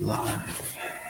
Live.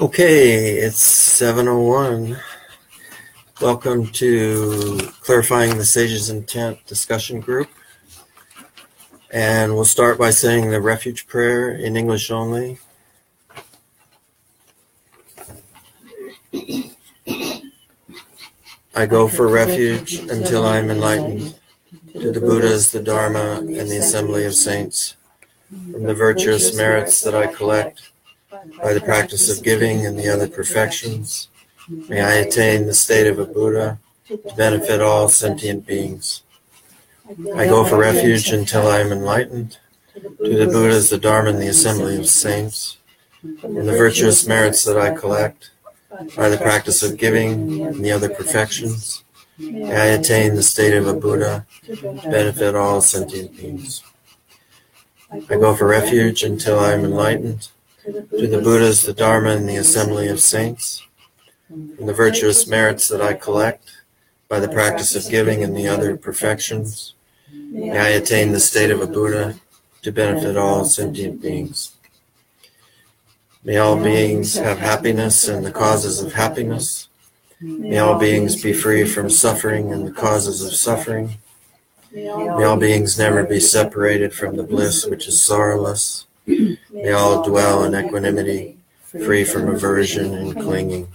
Okay, it's 7:01. Welcome to Clarifying the Sage's Intent discussion group. And we'll start by saying the refuge prayer in English only. I go for refuge until I am enlightened to the Buddhas, the Dharma, and the assembly of saints. From the virtuous merits that I collect by the practice of giving and the other perfections, may I attain the state of a Buddha benefit all sentient beings. I go for refuge until I am enlightened to the Buddhas, the Dharma, and the assembly of saints. From the virtuous merits that I collect by the practice of giving and the other perfections, may I attain the state of a Buddha to benefit all sentient beings. I go for refuge until I am enlightened to the Buddhas, the Dharma, and the assembly of saints. From the virtuous merits that I collect by the practice of giving and the other perfections, may I attain the state of a Buddha to benefit all sentient beings. May all beings have happiness and the causes of happiness. May all beings be free from suffering and the causes of suffering. May all beings never be separated from the bliss which is sorrowless. May all dwell in equanimity, free from aversion and clinging.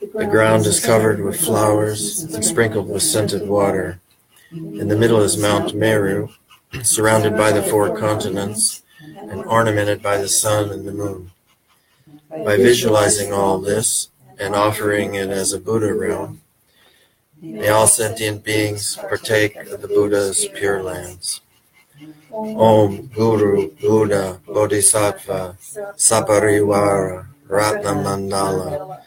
The ground is covered with flowers and sprinkled with scented water. In the middle is Mount Meru, surrounded by the four continents and ornamented by the sun and the moon. By visualizing all this and offering it as a Buddha realm, may all sentient beings partake of the Buddha's pure lands. Om Guru Buddha Bodhisattva Saparivara Ratna Mandala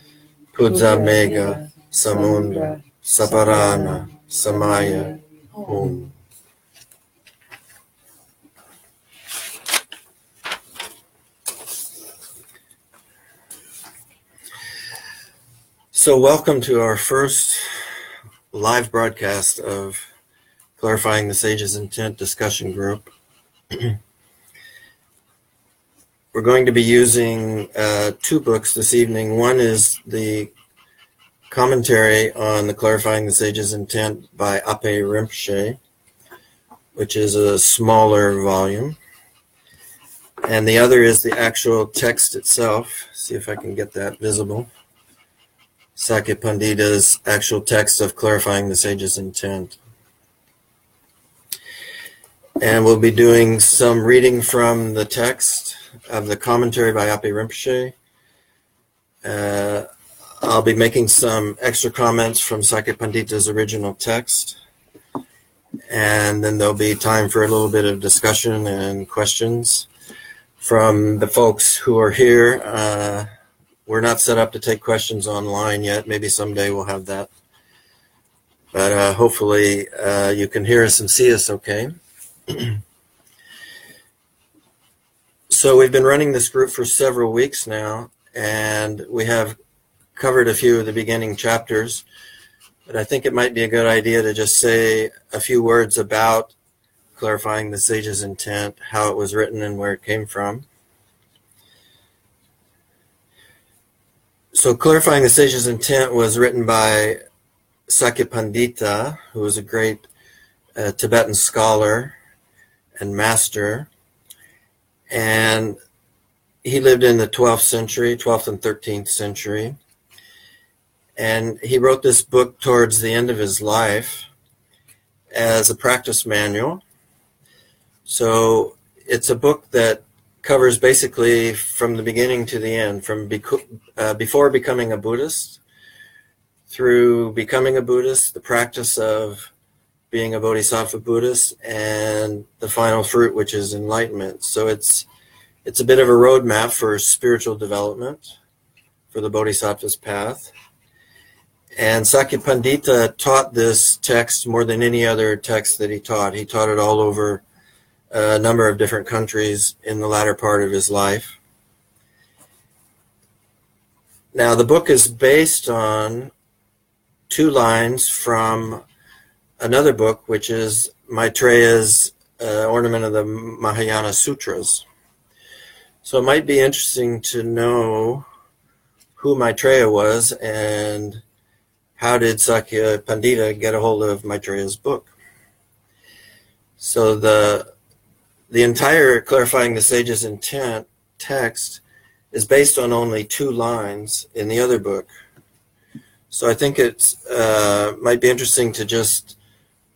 Mega Samunda Saparana Samaya Om. So, welcome to our first live broadcast of Clarifying the Sage's Intent discussion group. We're going to be using uh, two books this evening. One is the commentary on the Clarifying the Sage's Intent by Appey Rinpoche, which is a smaller volume. And the other is the actual text itself. See if I can get that visible. Sakya Pandita's actual text of Clarifying the Sage's Intent. And we'll be doing some reading from the text of the commentary by Appey Rinpoche. Uh, I'll be making some extra comments from Sakya Pandita's original text. And then there'll be time for a little bit of discussion and questions from the folks who are here. Uh, we're not set up to take questions online yet. Maybe someday we'll have that. But uh, hopefully uh, you can hear us and see us okay. so we've been running this group for several weeks now, and we have covered a few of the beginning chapters. But I think it might be a good idea to just say a few words about clarifying the sage's intent, how it was written, and where it came from. So, clarifying the sage's intent was written by Sakya Pandita, who was a great uh, Tibetan scholar and master. And he lived in the 12th century, 12th and 13th century. And he wrote this book towards the end of his life as a practice manual. So it's a book that covers basically from the beginning to the end, from uh, before becoming a Buddhist through becoming a Buddhist, the practice of being a Bodhisattva Buddhist, and the final fruit, which is enlightenment. So it's it's a bit of a roadmap for spiritual development for the Bodhisattva's path. And Sakyapandita taught this text more than any other text that he taught. He taught it all over a number of different countries in the latter part of his life. Now, the book is based on two lines from another book, which is Maitreya's uh, Ornament of the Mahayana Sutras. So it might be interesting to know who Maitreya was and how did Sakya Pandita get a hold of Maitreya's book. So the the entire clarifying the sage's intent text is based on only two lines in the other book. So I think it uh, might be interesting to just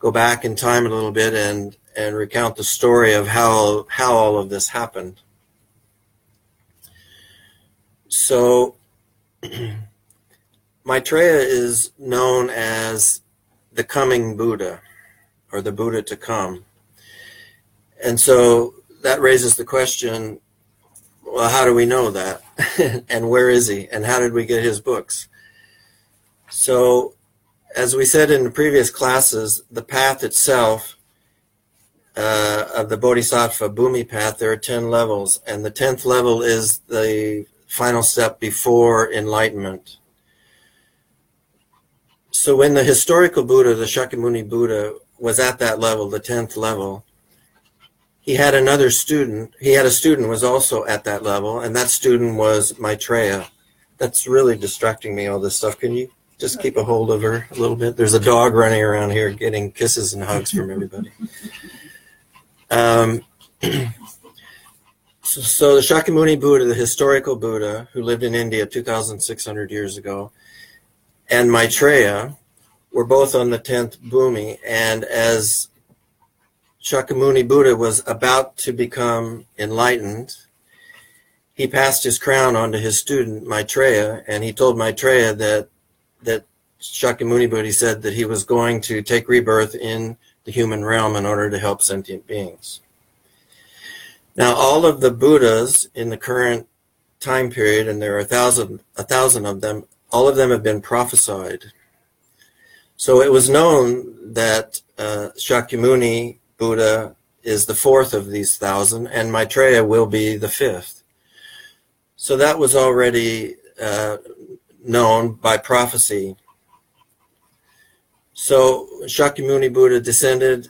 go back in time a little bit and and recount the story of how how all of this happened. So Maitreya is known as the coming Buddha or the Buddha to come. And so that raises the question well, how do we know that? and where is he? And how did we get his books? So, as we said in the previous classes, the path itself uh, of the Bodhisattva Bhumi path, there are 10 levels, and the 10th level is the final step before enlightenment. So when the historical Buddha, the Shakyamuni Buddha, was at that level, the 10th level, he had another student. He had a student was also at that level, and that student was Maitreya. That's really distracting me, all this stuff. Can you just keep a hold of her a little bit? There's a dog running around here getting kisses and hugs from everybody. Um, so, so the Shakyamuni Buddha, the historical Buddha who lived in India 2,600 years ago, and Maitreya were both on the 10th Bhumi. And as Shakyamuni Buddha was about to become enlightened, he passed his crown on to his student Maitreya, and he told Maitreya that that Shakyamuni Buddha said that he was going to take rebirth in the human realm in order to help sentient beings. Now, all of the Buddhas in the current time period, and there are a thousand, a thousand of them, all of them have been prophesied. So it was known that uh, Shakyamuni Buddha is the fourth of these thousand, and Maitreya will be the fifth. So that was already uh, known by prophecy. So Shakyamuni Buddha descended,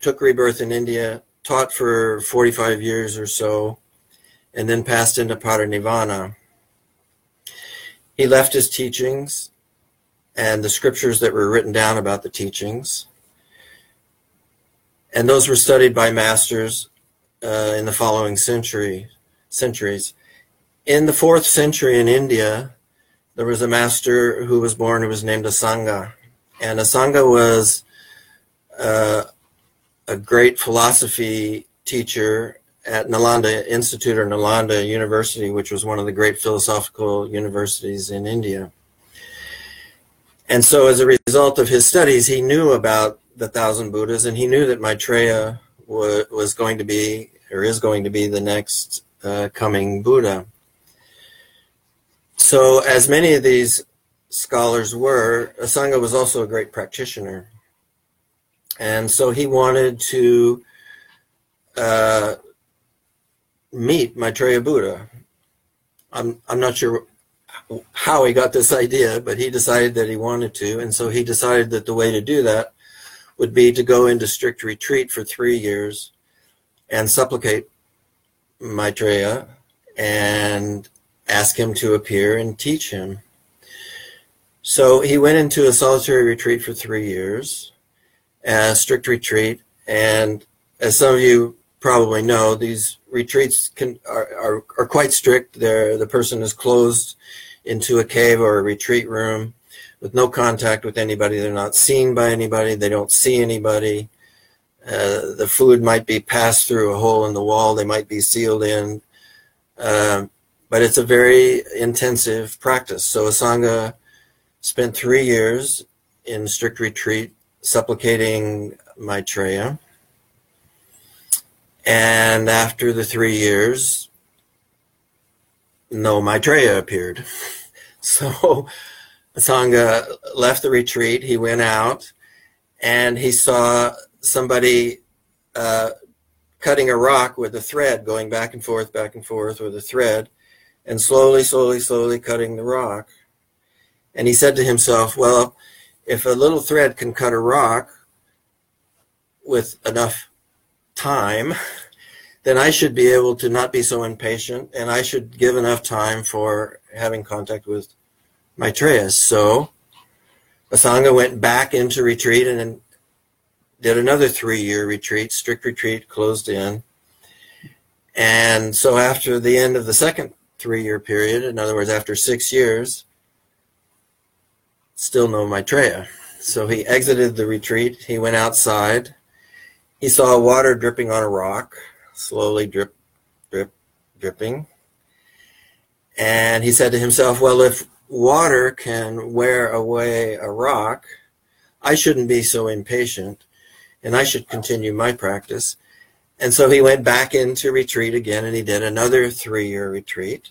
took rebirth in India, taught for 45 years or so, and then passed into parinirvana. He left his teachings and the scriptures that were written down about the teachings. And those were studied by masters uh, in the following century, centuries. In the fourth century in India, there was a master who was born who was named Asanga. And Asanga was uh, a great philosophy teacher at Nalanda Institute or Nalanda University, which was one of the great philosophical universities in India. And so, as a result of his studies, he knew about the thousand Buddhas, and he knew that Maitreya was going to be, or is going to be, the next uh, coming Buddha. So, as many of these scholars were, Asanga was also a great practitioner. And so he wanted to uh, meet Maitreya Buddha. I'm, I'm not sure how he got this idea, but he decided that he wanted to. And so he decided that the way to do that would be to go into strict retreat for three years and supplicate Maitreya and ask him to appear and teach him. So he went into a solitary retreat for three years, a strict retreat. And as some of you probably know, these retreats can, are, are, are quite strict. They're, the person is closed into a cave or a retreat room with no contact with anybody. They're not seen by anybody. They don't see anybody. Uh, the food might be passed through a hole in the wall. They might be sealed in. Uh, but it's a very intensive practice. So Asanga spent three years in strict retreat supplicating Maitreya. And after the three years, no Maitreya appeared. So Asanga left the retreat. He went out and he saw somebody uh, cutting a rock with a thread, going back and forth, back and forth with a thread, and slowly, slowly, slowly cutting the rock. And he said to himself, Well, if a little thread can cut a rock with enough time, then I should be able to not be so impatient and I should give enough time for having contact with Maitreya. So Asanga went back into retreat and did another three year retreat, strict retreat, closed in. And so after the end of the second three year period, in other words, after six years, still no Maitreya. So he exited the retreat. He went outside. He saw water dripping on a rock, slowly drip, drip, dripping. And he said to himself, Well, if water can wear away a rock, I shouldn't be so impatient and I should continue my practice. And so he went back into retreat again and he did another three year retreat.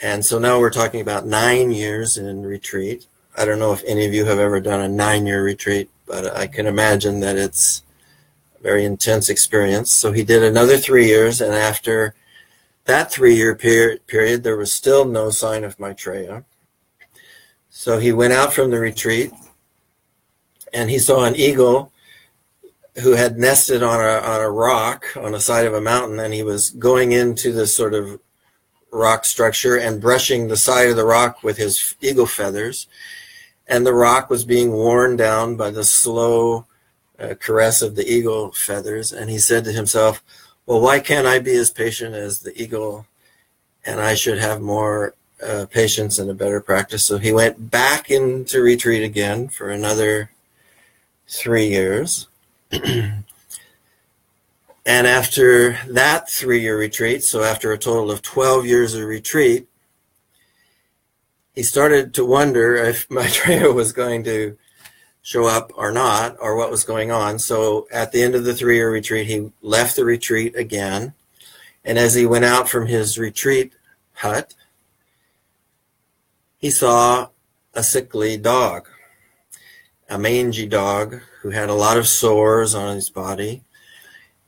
And so now we're talking about nine years in retreat. I don't know if any of you have ever done a nine year retreat, but I can imagine that it's a very intense experience. So he did another three years, and after that three year period, period, there was still no sign of Maitreya. So he went out from the retreat and he saw an eagle who had nested on a, on a rock on the side of a mountain and he was going into this sort of rock structure and brushing the side of the rock with his eagle feathers. And the rock was being worn down by the slow uh, caress of the eagle feathers. And he said to himself, Well, why can't I be as patient as the eagle? And I should have more uh, patience and a better practice. So he went back into retreat again for another three years. And after that three year retreat, so after a total of 12 years of retreat, he started to wonder if Maitreya was going to show up or not, or what was going on. So at the end of the three year retreat, he left the retreat again. And as he went out from his retreat hut, he saw a sickly dog, a mangy dog who had a lot of sores on his body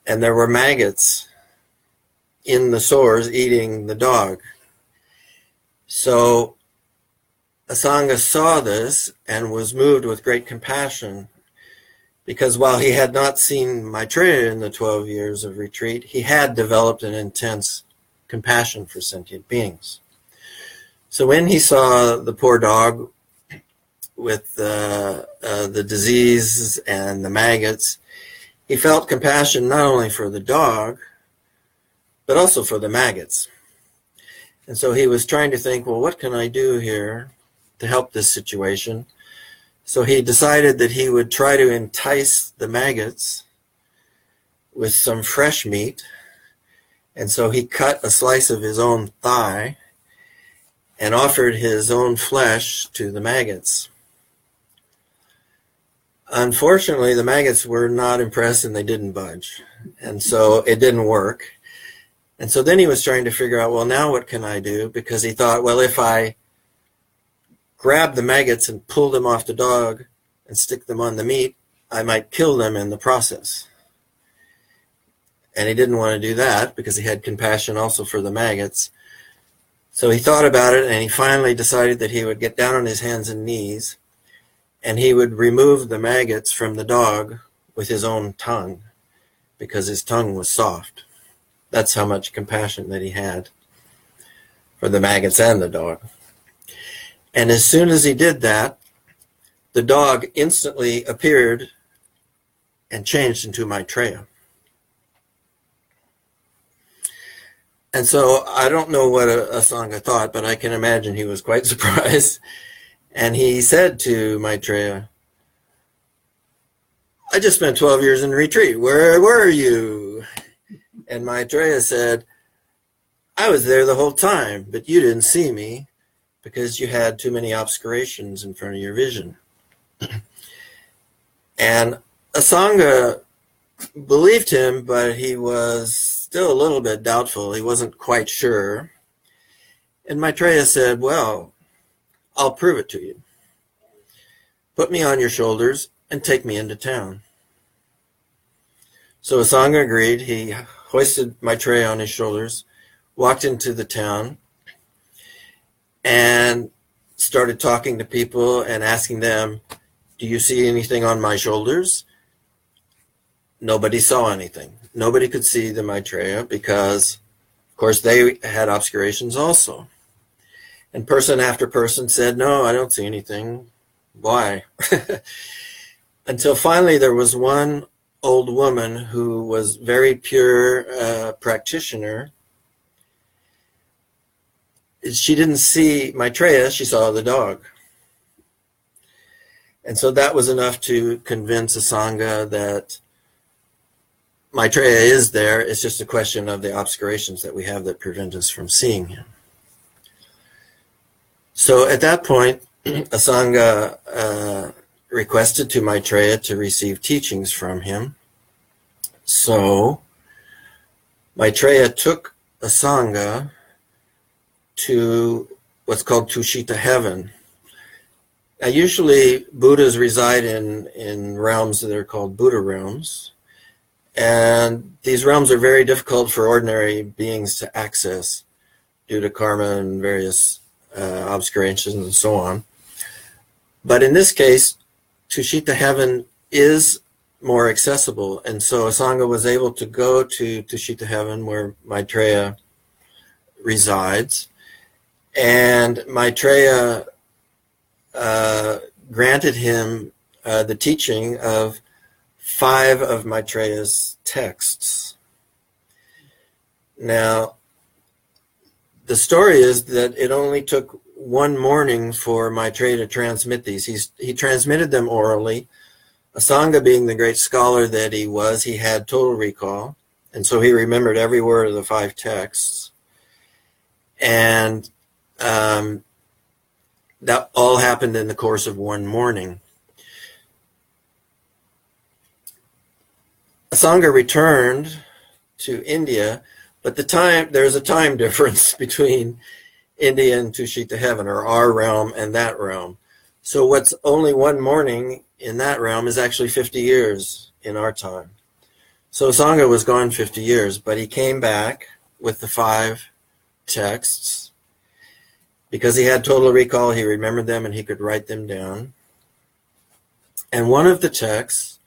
and there were maggots in the sores eating the dog. So Asanga saw this and was moved with great compassion because while he had not seen Maitreya in the 12 years of retreat, he had developed an intense compassion for sentient beings. So when he saw the poor dog with uh, uh, the disease and the maggots, he felt compassion not only for the dog, but also for the maggots. And so he was trying to think, well, what can I do here to help this situation? So he decided that he would try to entice the maggots with some fresh meat. And so he cut a slice of his own thigh and offered his own flesh to the maggots. Unfortunately, the maggots were not impressed and they didn't budge. And so it didn't work. And so then he was trying to figure out, well, now what can I do? Because he thought, well, if I grab the maggots and pull them off the dog and stick them on the meat, I might kill them in the process. And he didn't want to do that because he had compassion also for the maggots. So he thought about it and he finally decided that he would get down on his hands and knees and he would remove the maggots from the dog with his own tongue because his tongue was soft. That's how much compassion that he had for the maggots and the dog. And as soon as he did that, the dog instantly appeared and changed into Maitreya. And so I don't know what Asanga thought, but I can imagine he was quite surprised and he said to Maitreya, I just spent 12 years in retreat. Where were you? And Maitreya said, I was there the whole time, but you didn't see me because you had too many obscurations in front of your vision. and Asanga believed him, but he was still a little bit doubtful. He wasn't quite sure. And Maitreya said, Well, I'll prove it to you. Put me on your shoulders and take me into town. So Asanga agreed. He hoisted Maitreya on his shoulders, walked into the town, and started talking to people and asking them, Do you see anything on my shoulders? Nobody saw anything. Nobody could see the Maitreya because, of course, they had obscurations also. And person after person said, No, I don't see anything. Why? Until finally there was one old woman who was very pure uh, practitioner. She didn't see Maitreya, she saw the dog. And so that was enough to convince Asanga that Maitreya is there. It's just a question of the obscurations that we have that prevent us from seeing him. So at that point, Asanga uh, requested to Maitreya to receive teachings from him. So Maitreya took Asanga to what's called Tushita heaven. Now, usually Buddhas reside in, in realms that are called Buddha realms. And these realms are very difficult for ordinary beings to access due to karma and various uh, obscurations and so on. But in this case, Tushita heaven is more accessible. And so Asanga was able to go to Tushita heaven where Maitreya resides. And Maitreya uh, granted him uh, the teaching of five of Maitreya's texts. Now, the story is that it only took one morning for Maitreya to transmit these. He's, he transmitted them orally. Asanga, being the great scholar that he was, he had total recall, and so he remembered every word of the five texts. And um, that all happened in the course of one morning. Asanga returned to India but the time there's a time difference between India and Tushita heaven, or our realm and that realm. So what's only one morning in that realm is actually 50 years in our time. So Asanga was gone 50 years, but he came back with the five texts. Because he had total recall, he remembered them and he could write them down. And one of the texts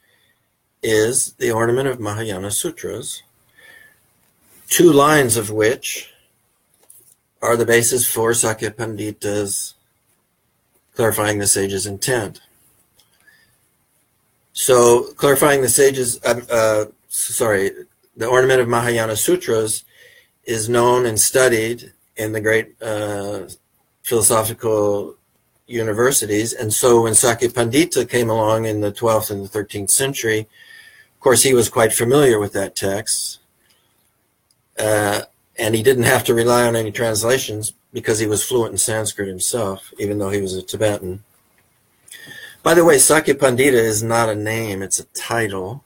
is the Ornament of Mahayana Sutras, two lines of which are the basis for Sakya Pandita's clarifying the sage's intent. So, clarifying the sage's, uh, uh, sorry, the ornament of Mahayana Sutras is known and studied in the great uh, philosophical universities. And so, when Sakya Pandita came along in the 12th and the 13th century, of course, he was quite familiar with that text uh, and he didn't have to rely on any translations because he was fluent in Sanskrit himself, even though he was a Tibetan. By the way, Sakya Pandita is not a name, it's a title.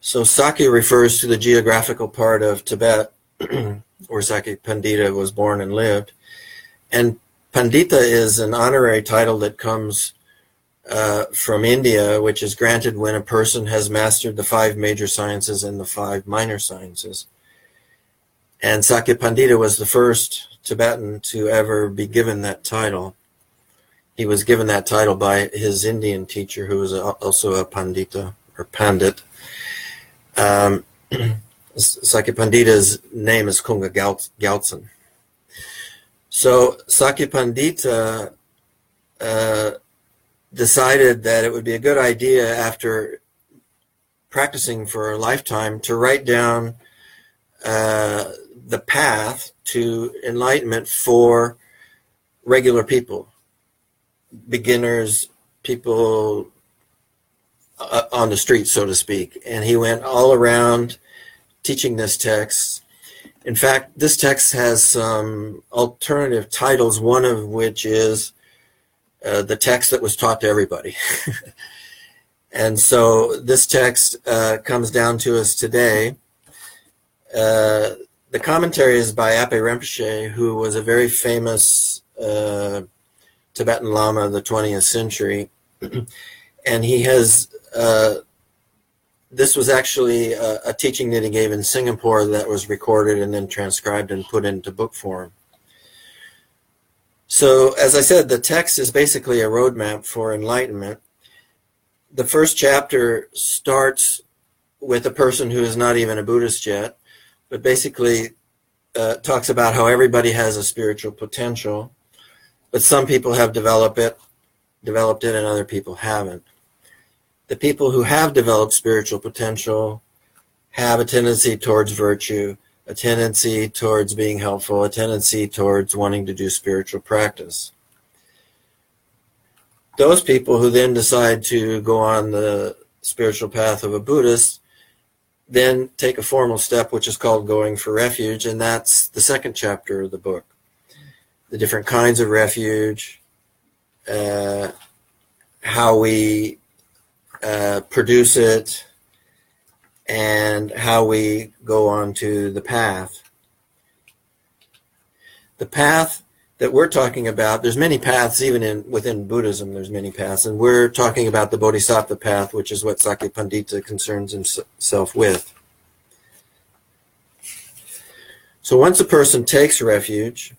So Sakya refers to the geographical part of Tibet where Sakya Pandita was born and lived. And Pandita is an honorary title that comes uh, from India, which is granted when a person has mastered the five major sciences and the five minor sciences. And Sakya Pandita was the first Tibetan to ever be given that title. He was given that title by his Indian teacher, who was also a Pandita or Pandit. Um, name is Kunga Gyaltsen. So Sakya Pandita uh, decided that it would be a good idea after practicing for a lifetime to write down uh, the path to enlightenment for regular people, beginners, people uh, on the street, so to speak. And he went all around teaching this text. In fact, this text has some alternative titles, one of which is uh, the text that was taught to everybody. and so this text uh, comes down to us today. The commentary is by Appey Rinpoche, who was a very famous uh, Tibetan Lama of the 20th century. and he has, uh, this was actually a, a, teaching that he gave in Singapore that was recorded and then transcribed and put into book form. So, as I said, the text is basically a roadmap for enlightenment. The first chapter starts with a person who is not even a Buddhist yet, but basically uh, talks about how everybody has a spiritual potential, but some people have developed it, developed it, and other people haven't. The people who have developed spiritual potential have a tendency towards virtue, a tendency towards being helpful, a tendency towards wanting to do spiritual practice. Those people who then decide to go on the spiritual path of a Buddhist then take a formal step, which is called going for refuge, and that's the second chapter of the book. The different kinds of refuge, uh, how we uh, produce it, and how we go on to the path. The path that we're talking about, there's many paths, even in within Buddhism, there's many paths, and we're talking about the Bodhisattva path, which is what Sakya Pandita concerns himself with. So once a person takes refuge,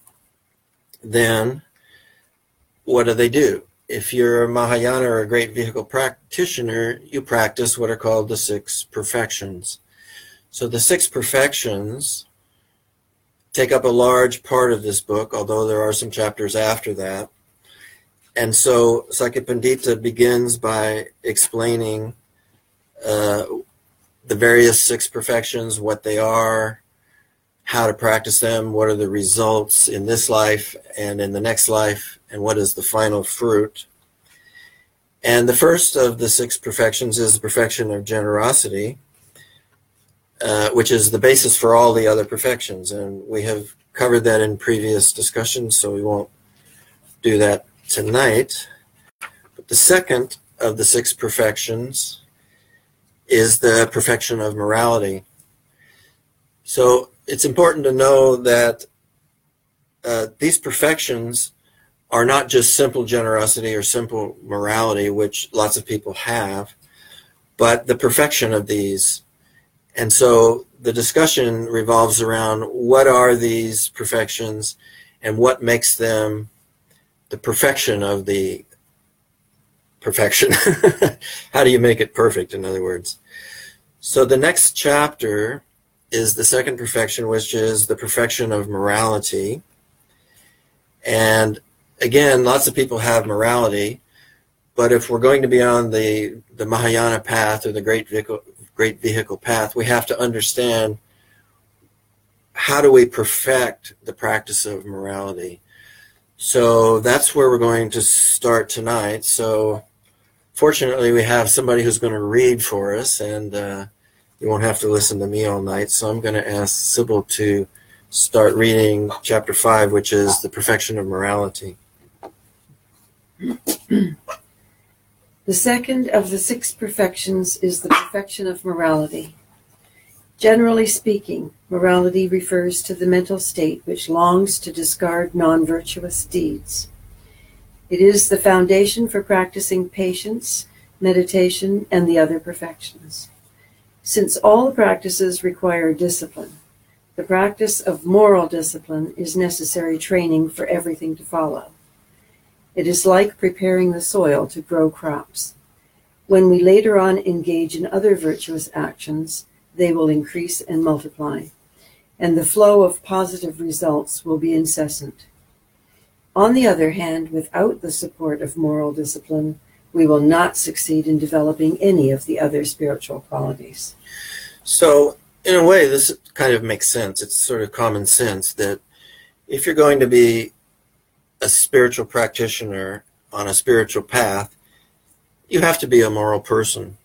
then what do they do? if you're a Mahayana or a great vehicle practitioner, you practice what are called the six perfections. So the six perfections take up a large part of this book, although there are some chapters after that. And so Sakya Pandita begins by explaining uh, the various six perfections, what they are, how to practice them, what are the results in this life and in the next life, and what is the final fruit. And the first of the six perfections is the perfection of generosity, uh, which is the basis for all the other perfections. And we have covered that in previous discussions, so we won't do that tonight. But the second of the six perfections is the perfection of morality. So it's important to know that uh, these perfections are not just simple generosity or simple morality, which lots of people have, but the perfection of these. And so the discussion revolves around what are these perfections and what makes them the perfection of the perfection. How do you make it perfect, in other words? So the next chapter is the second perfection, which is the perfection of morality. And again, lots of people have morality, but if we're going to be on the, the Mahayana path or the great great vehicle path, we have to understand how do we perfect the practice of morality. So that's where we're going to start tonight. So fortunately, we have somebody who's going to read for us, and uh, you won't have to listen to me all night. So I'm going to ask Sybil to start reading chapter 5, which is the perfection of morality. the second of the six perfections is the perfection of morality. Generally speaking, morality refers to the mental state which longs to discard non virtuous deeds. It is the foundation for practicing patience, meditation, and the other perfections. Since all practices require discipline, the practice of moral discipline is necessary training for everything to follow. It is like preparing the soil to grow crops. When we later on engage in other virtuous actions, they will increase and multiply, and the flow of positive results will be incessant. On the other hand, without the support of moral discipline, we will not succeed in developing any of the other spiritual qualities. So, in a way, this kind of makes sense. It's sort of common sense that if you're going to be a spiritual practitioner on a spiritual path, you have to be a moral person.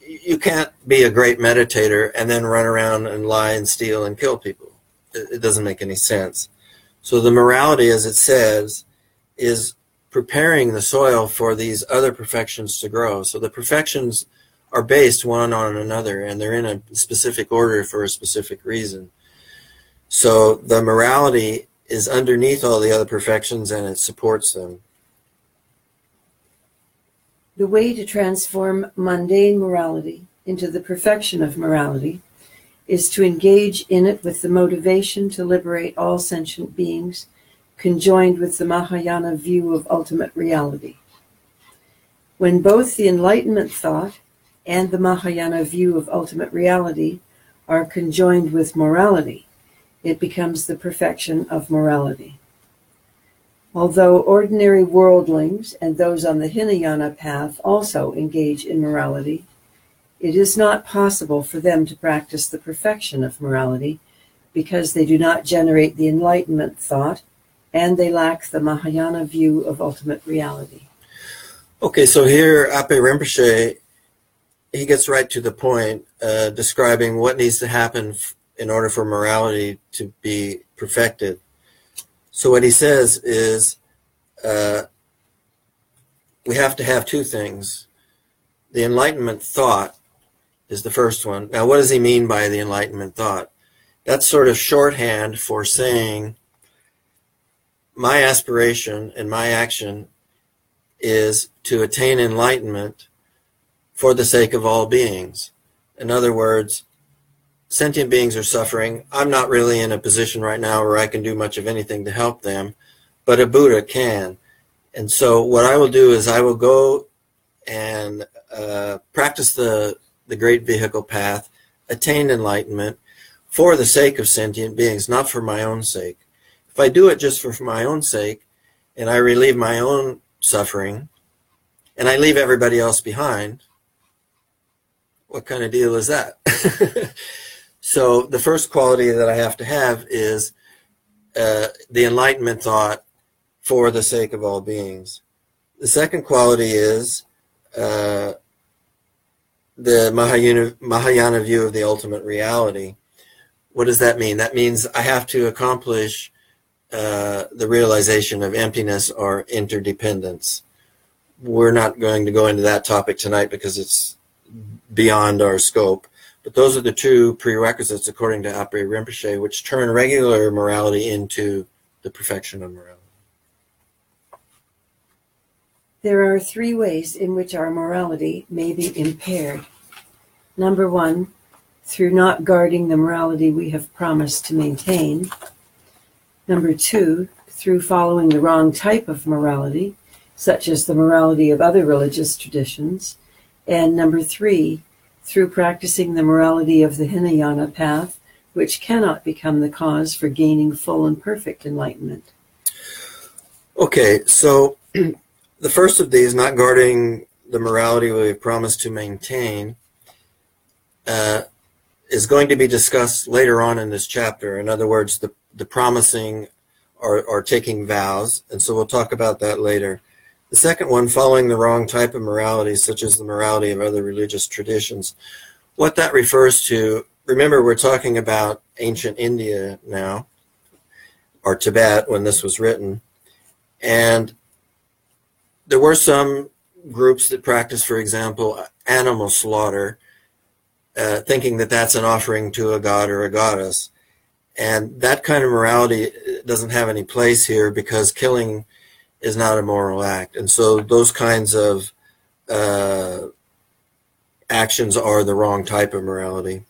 You can't be a great meditator and then run around and lie and steal and kill people. It doesn't make any sense. So the morality, as it says, is preparing the soil for these other perfections to grow. So the perfections are based one on another and they're in a specific order for a specific reason. So the morality is underneath all the other perfections and it supports them. The way to transform mundane morality into the perfection of morality is to engage in it with the motivation to liberate all sentient beings, conjoined with the Mahayana view of ultimate reality. When both the Enlightenment thought and the Mahayana view of ultimate reality are conjoined with morality, it becomes the perfection of morality. Although ordinary worldlings and those on the Hinayana path also engage in morality, it is not possible for them to practice the perfection of morality because they do not generate the enlightenment thought and they lack the Mahayana view of ultimate reality. Okay, so here Appey Rinpoche, he gets right to the point, uh, describing what needs to happen in order for morality to be perfected. So what he says is, uh, we have to have two things. The Enlightenment thought is the first one. Now, what does he mean by the Enlightenment thought? That's sort of shorthand for saying my aspiration and my action is to attain enlightenment for the sake of all beings. In other words, sentient beings are suffering. I'm not really in a position right now where I can do much of anything to help them, but a Buddha can. And so, what I will do is I will go and uh, practice the, the great vehicle path, attain enlightenment for the sake of sentient beings, not for my own sake. If I do it just for my own sake and I relieve my own suffering and I leave everybody else behind, what kind of deal is that? So the first quality that I have to have is uh, the enlightenment thought for the sake of all beings. The second quality is uh, the Mahayana, Mahayana view of the ultimate reality. What does that mean? That means I have to accomplish uh, the realization of emptiness or interdependence. We're not going to go into that topic tonight because it's beyond our scope. But those are the two prerequisites, according to Appey Rinpoche, which turn regular morality into the perfection of morality. There are three ways in which our morality may be impaired. Number one, through not guarding the morality we have promised to maintain. Number two, through following the wrong type of morality, such as the morality of other religious traditions. And number three, through practicing the morality of the Hinayana path, which cannot become the cause for gaining full and perfect enlightenment. Okay, so the first of these, not guarding the morality we have promised to maintain, uh, is going to be discussed later on in this chapter. In other words, the, the promising or, or taking vows, and so we'll talk about that later. The second one, following the wrong type of morality, such as the morality of other religious traditions. What that refers to, remember, we're talking about ancient India now, or Tibet when this was written. And there were some groups that practiced, for example, animal slaughter, uh, thinking that that's an offering to a god or a goddess. And that kind of morality doesn't have any place here because killing is not a moral act. And so those kinds of uh, actions are the wrong type of morality.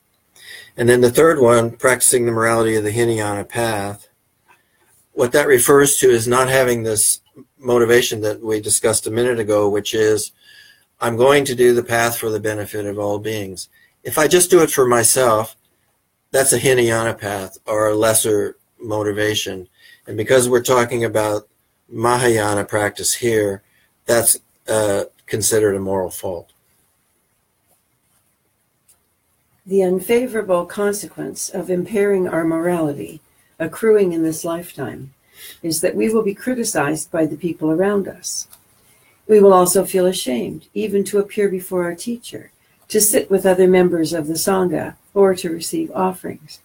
And then the third one, practicing the morality of the Hinayana path, what that refers to is not having this motivation that we discussed a minute ago, which is I'm going to do the path for the benefit of all beings. If I just do it for myself, that's a Hinayana path or a lesser motivation. And because we're talking about Mahayana practice here, that's uh, considered a moral fault. The unfavorable consequence of impairing our morality, accruing in this lifetime, is that we will be criticized by the people around us. We will also feel ashamed, even to appear before our teacher, to sit with other members of the Sangha, or to receive offerings.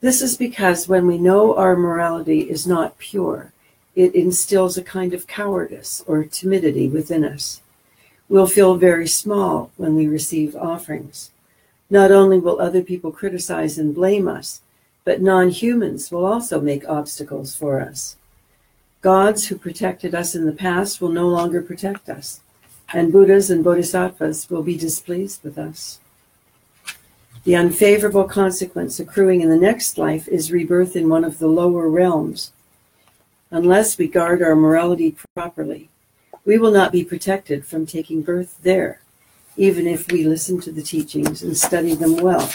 This is because when we know our morality is not pure, it instills a kind of cowardice or timidity within us. We'll feel very small when we receive offerings. Not only will other people criticize and blame us, but non humans will also make obstacles for us. Gods who protected us in the past will no longer protect us. and Buddhas and Bodhisattvas will be displeased with us. The unfavorable consequence accruing in the next life is rebirth in one of the lower realms. Unless we guard our morality properly, we will not be protected from taking birth there, even if we listen to the teachings and study them well.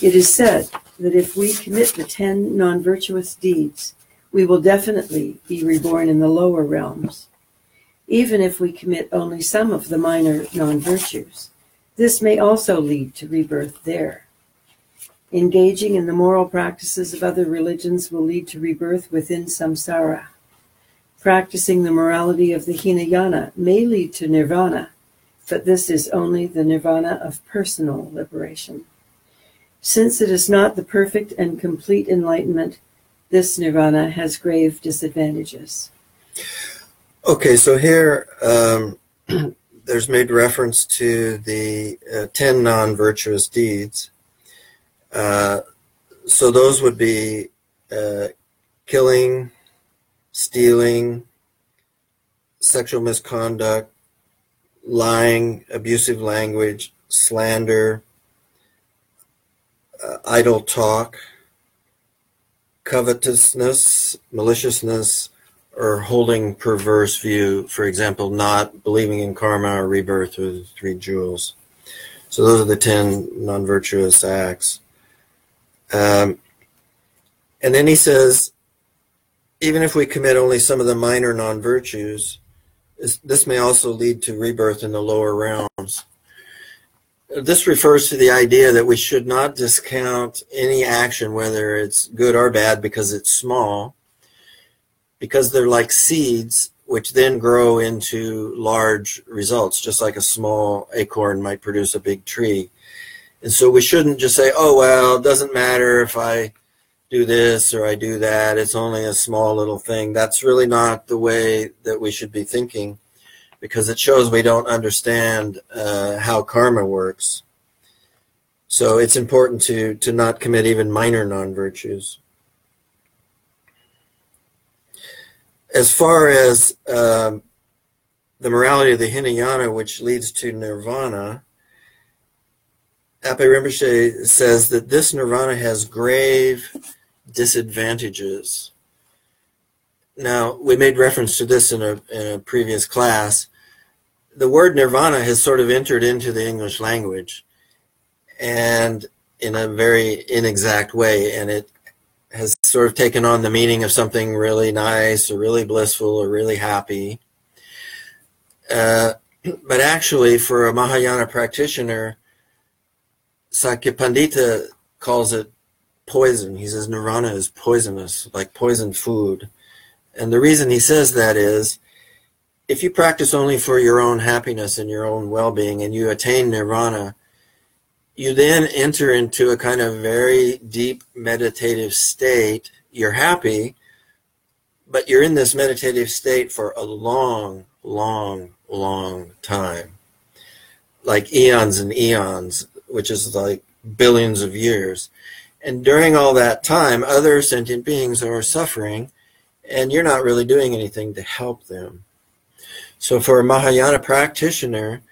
It is said that if we commit the ten non virtuous deeds, we will definitely be reborn in the lower realms. Even if we commit only some of the minor non virtues, this may also lead to rebirth there. Engaging in the moral practices of other religions will lead to rebirth within samsara. Practicing the morality of the Hinayana may lead to nirvana, but this is only the nirvana of personal liberation. Since it is not the perfect and complete enlightenment, this nirvana has grave disadvantages. Okay, so here um, there's made reference to the uh, 10 non virtuous deeds. Uh, so those would be uh, killing, stealing, sexual misconduct, lying, abusive language, slander, uh, idle talk, covetousness, maliciousness, or holding perverse view, for example, not believing in karma or rebirth or the three jewels. So those are the 10 non virtuous acts. Um, and then he says, even if we commit only some of the minor non virtues, this may also lead to rebirth in the lower realms. This refers to the idea that we should not discount any action, whether it's good or bad, because it's small because they're like seeds which then grow into large results, just like a small acorn might produce a big tree. And so we shouldn't just say, oh, well, it doesn't matter if I do this or I do that. It's only a small little thing. That's really not the way that we should be thinking because it shows we don't understand uh, how karma works. So it's important to, to not commit even minor non virtues. as far as um, the morality of the Hinayana, which leads to nirvana, Appey Rinpoche says that this nirvana has grave disadvantages. Now, we made reference to this in a, in a previous class. The word nirvana has sort of entered into the English language and in a very inexact way, and it has sort of taken on the meaning of something really nice or really blissful or really happy. Uh, but actually, for a Mahayana practitioner, Sakyapandita calls it poison. He says nirvana is poisonous, like poisoned food. And the reason he says that is if you practice only for your own happiness and your own well being and you attain nirvana, you then enter into a kind of very deep meditative state. You're happy, but you're in this meditative state for a long, long, long time. Like eons and eons, which is like billions of years. And during all that time, other sentient beings are suffering, and you're not really doing anything to help them. So, for a Mahayana practitioner,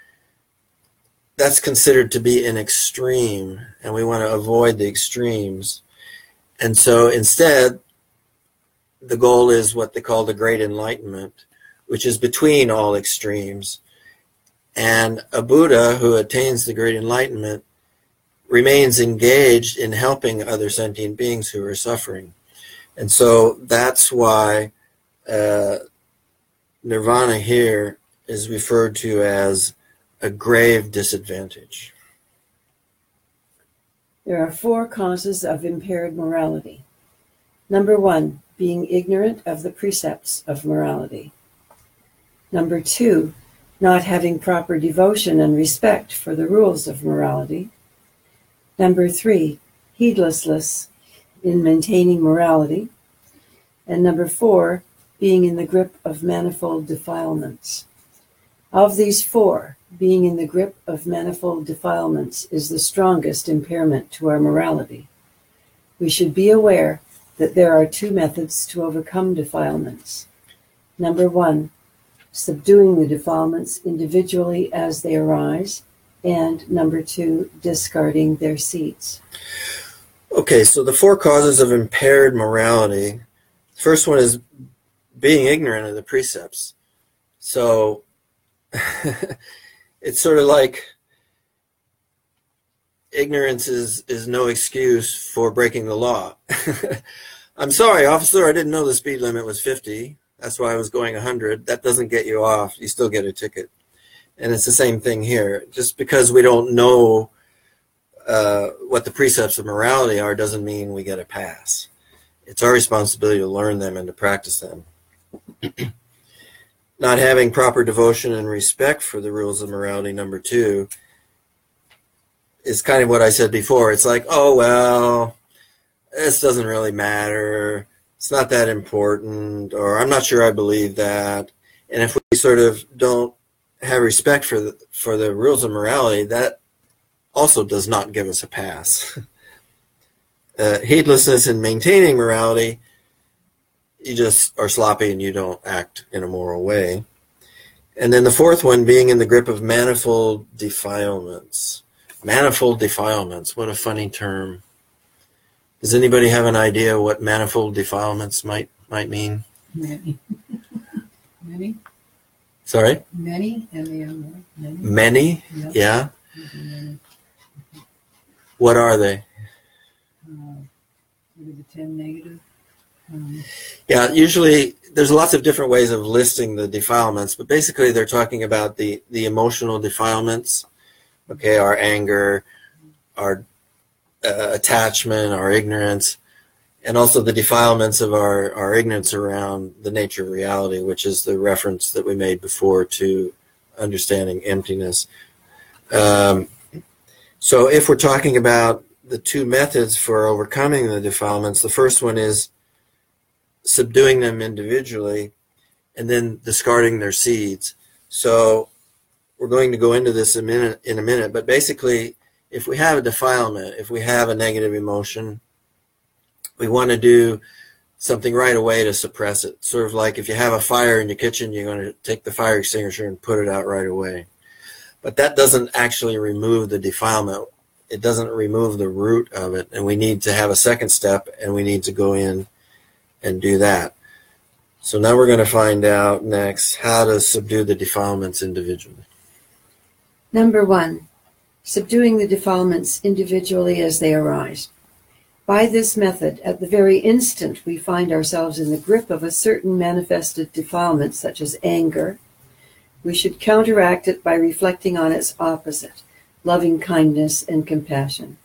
that's considered to be an extreme, and we want to avoid the extremes. And so instead, the goal is what they call the Great Enlightenment, which is between all extremes. And a Buddha who attains the Great Enlightenment remains engaged in helping other sentient beings who are suffering. And so that's why uh, nirvana here is referred to as a grave disadvantage. There are four causes of impaired morality. Number one, being ignorant of the precepts of morality. Number two, not having proper devotion and respect for the rules of morality. Number three, heedlessness in maintaining morality. And number four, being in the grip of manifold defilements. Of these four, being in the grip of manifold defilements is the strongest impairment to our morality. We should be aware that there are two methods to overcome defilements. Number one, subduing the defilements individually as they arise, and number two, discarding their seats. Okay, so the four causes of impaired morality. First one is being ignorant of the precepts. So it's sort of like ignorance is, is no excuse for breaking the law. I'm sorry, officer, I didn't know the speed limit was 50. That's why I was going 100. That doesn't get you off. You still get a ticket. And it's the same thing here. Just because we don't know uh, what the precepts of morality are doesn't mean we get a pass. It's our responsibility to learn them and to practice them. Not having proper devotion and respect for the rules of morality, number two, is kind of what I said before. It's like, oh, well, this doesn't really matter. It's not that important, or I'm not sure I believe that. And if we sort of don't have respect for the, for the rules of morality, that also does not give us a pass. uh, heedlessness in maintaining morality, you just are sloppy and you don't act in a moral way. And then the fourth one being in the grip of manifold defilements. Manifold defilements, what a funny term. Does anybody have an idea what manifold defilements might might mean? Many. Many? Sorry? Many, M-A-N, many. Many? Yep. Yeah. Many. What are they? Uh, Maybe the ten negative. Um, Yeah, usually there's lots of different ways of listing the defilements, but basically they're talking about the, the emotional defilements. Okay, our anger, our uh, attachment, our ignorance, and also the defilements of our, our ignorance around the nature of reality, which is the reference that we made before to understanding emptiness. Um, so if we're talking about the two methods for overcoming the defilements, the first one is subduing them individually and then discarding their seeds. So we're going to go into this a minute in a minute, but basically if we have a defilement, if we have a negative emotion, we want to do something right away to suppress it. Sort of like if you have a fire in your kitchen, you're going to take the fire extinguisher and put it out right away. But that doesn't actually remove the defilement. It doesn't remove the root of it. And we need to have a second step and we need to go in and do that. So now we're going to find out next how to subdue the defilements individually. Number one, subduing the defilements individually as they arise. By this method, at the very instant we find ourselves in the grip of a certain manifested defilement, such as anger, we should counteract it by reflecting on its opposite, loving kindness and compassion.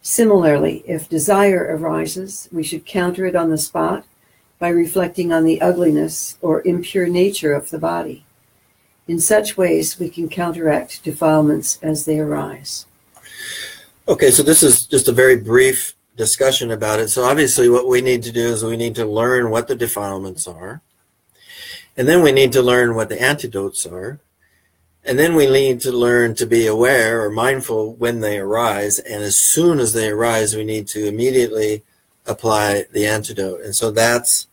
Similarly, if desire arises, we should counter it on the spot by reflecting on the ugliness or impure nature of the body. In such ways, we can counteract defilements as they arise. Okay, so this is just a very brief discussion about it. So obviously what we need to do is we need to learn what the defilements are. And then we need to learn what the antidotes are. And then we need to learn to be aware or mindful when they arise. And as soon as they arise, we need to immediately apply the antidote. And so that's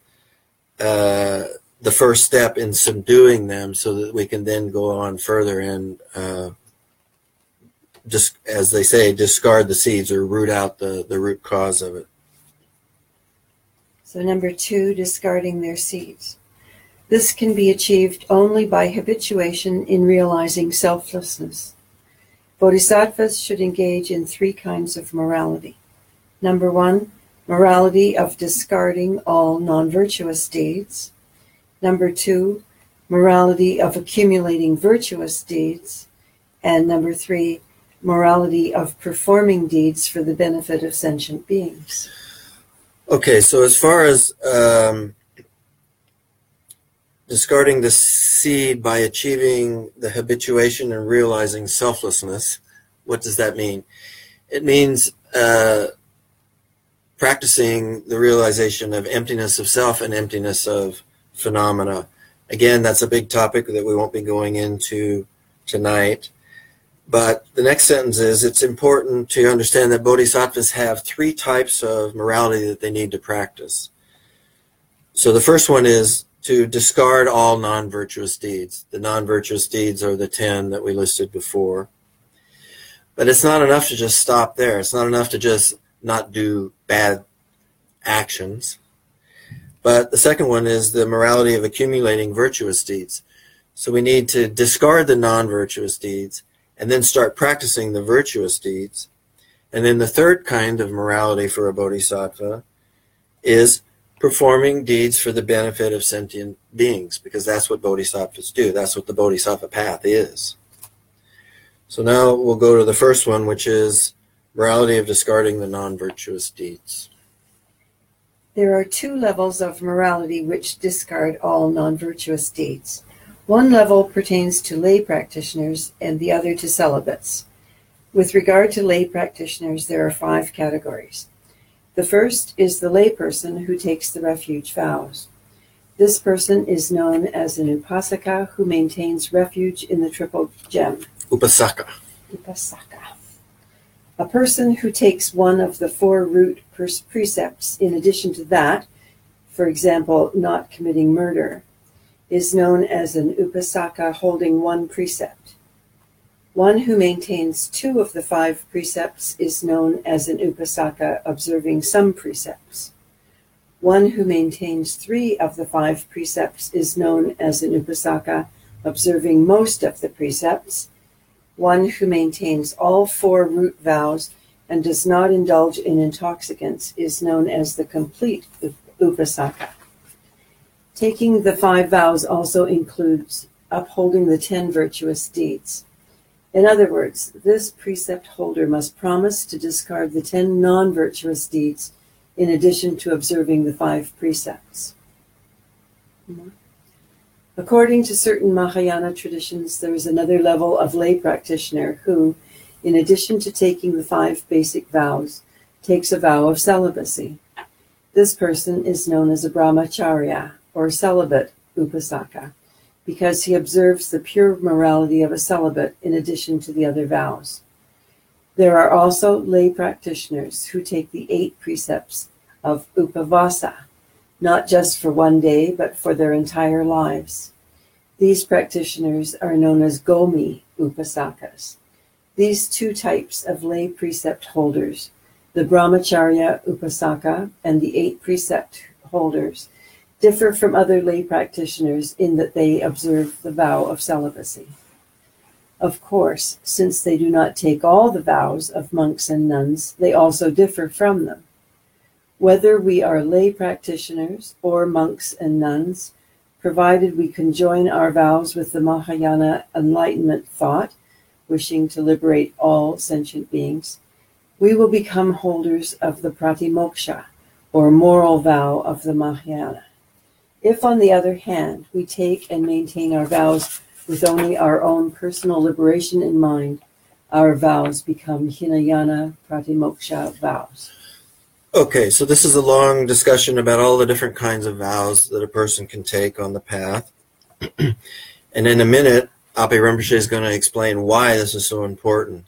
uh, the first step in subduing them so that we can then go on further and uh, just as they say, discard the seeds or root out the, the root cause of it. So, number two, discarding their seeds. This can be achieved only by habituation in realizing selflessness. Bodhisattvas should engage in three kinds of morality. Number one, morality of discarding all non virtuous deeds. Number two, morality of accumulating virtuous deeds. And number three, morality of performing deeds for the benefit of sentient beings. Okay, so as far as um, discarding the seed by achieving the habituation and realizing selflessness, what does that mean? It means uh, practicing the realization of emptiness of self and emptiness of phenomena. Again, that's a big topic that we won't be going into tonight. But the next sentence is it's important to understand that bodhisattvas have three types of morality that they need to practice. So the first one is to discard all non virtuous deeds. The non virtuous deeds are the 10 that we listed before. But it's not enough to just stop there. It's not enough to just not do bad actions. But the second one is the morality of accumulating virtuous deeds. So we need to discard the non virtuous deeds and then start practicing the virtuous deeds. And then the third kind of morality for a bodhisattva is performing deeds for the benefit of sentient beings, because that's what bodhisattvas do. That's what the bodhisattva path is. So now we'll go to the first one, which is morality of discarding the non virtuous deeds. There are two levels of morality which discard all non virtuous deeds. One level pertains to lay practitioners and the other to celibates. With regard to lay practitioners, there are five categories. The first is the layperson who takes the refuge vows. This person is known as an upasaka who maintains refuge in the triple gem. Upasaka. Upasaka. A person who takes one of the four root precepts in addition to that, for example, not committing murder, is known as an upasaka holding one precept. One who maintains two of the five precepts is known as an upasaka observing some precepts. One who maintains three of the five precepts is known as an upasaka observing most of the precepts. One who maintains all four root vows and does not indulge in intoxicants is known as the complete upasaka. Taking the five vows also includes upholding the ten virtuous deeds. In other words, this precept holder must promise to discard the ten non virtuous deeds in addition to observing the five precepts. According to certain Mahayana traditions, there is another level of lay practitioner who, in addition to taking the five basic vows, takes a vow of celibacy. This person is known as a brahmacharya, or celibate upasaka because he observes the pure morality of a celibate in addition to the other vows. There are also lay practitioners who take the eight precepts of upavasa, not just for one day, but for their entire lives. These practitioners are known as gomi upasakas. These two types of lay precept holders, the brahmacharya upasaka and the eight precept holders, differ from other lay practitioners in that they observe the vow of celibacy. Of course, since they do not take all the vows of monks and nuns, they also differ from them. Whether we are lay practitioners or monks and nuns, provided we conjoin our vows with the Mahayana enlightenment thought, wishing to liberate all sentient beings, we will become holders of the pratimoksha, or moral vow of the Mahayana. If, on the other hand, we take and maintain our vows with only our own personal liberation in mind, our vows become Hinayana Pratimoksha vows. Okay, so this is a long discussion about all the different kinds of vows that a person can take on the path. and in a minute, Appey Rinpoche is going to explain why this is so important.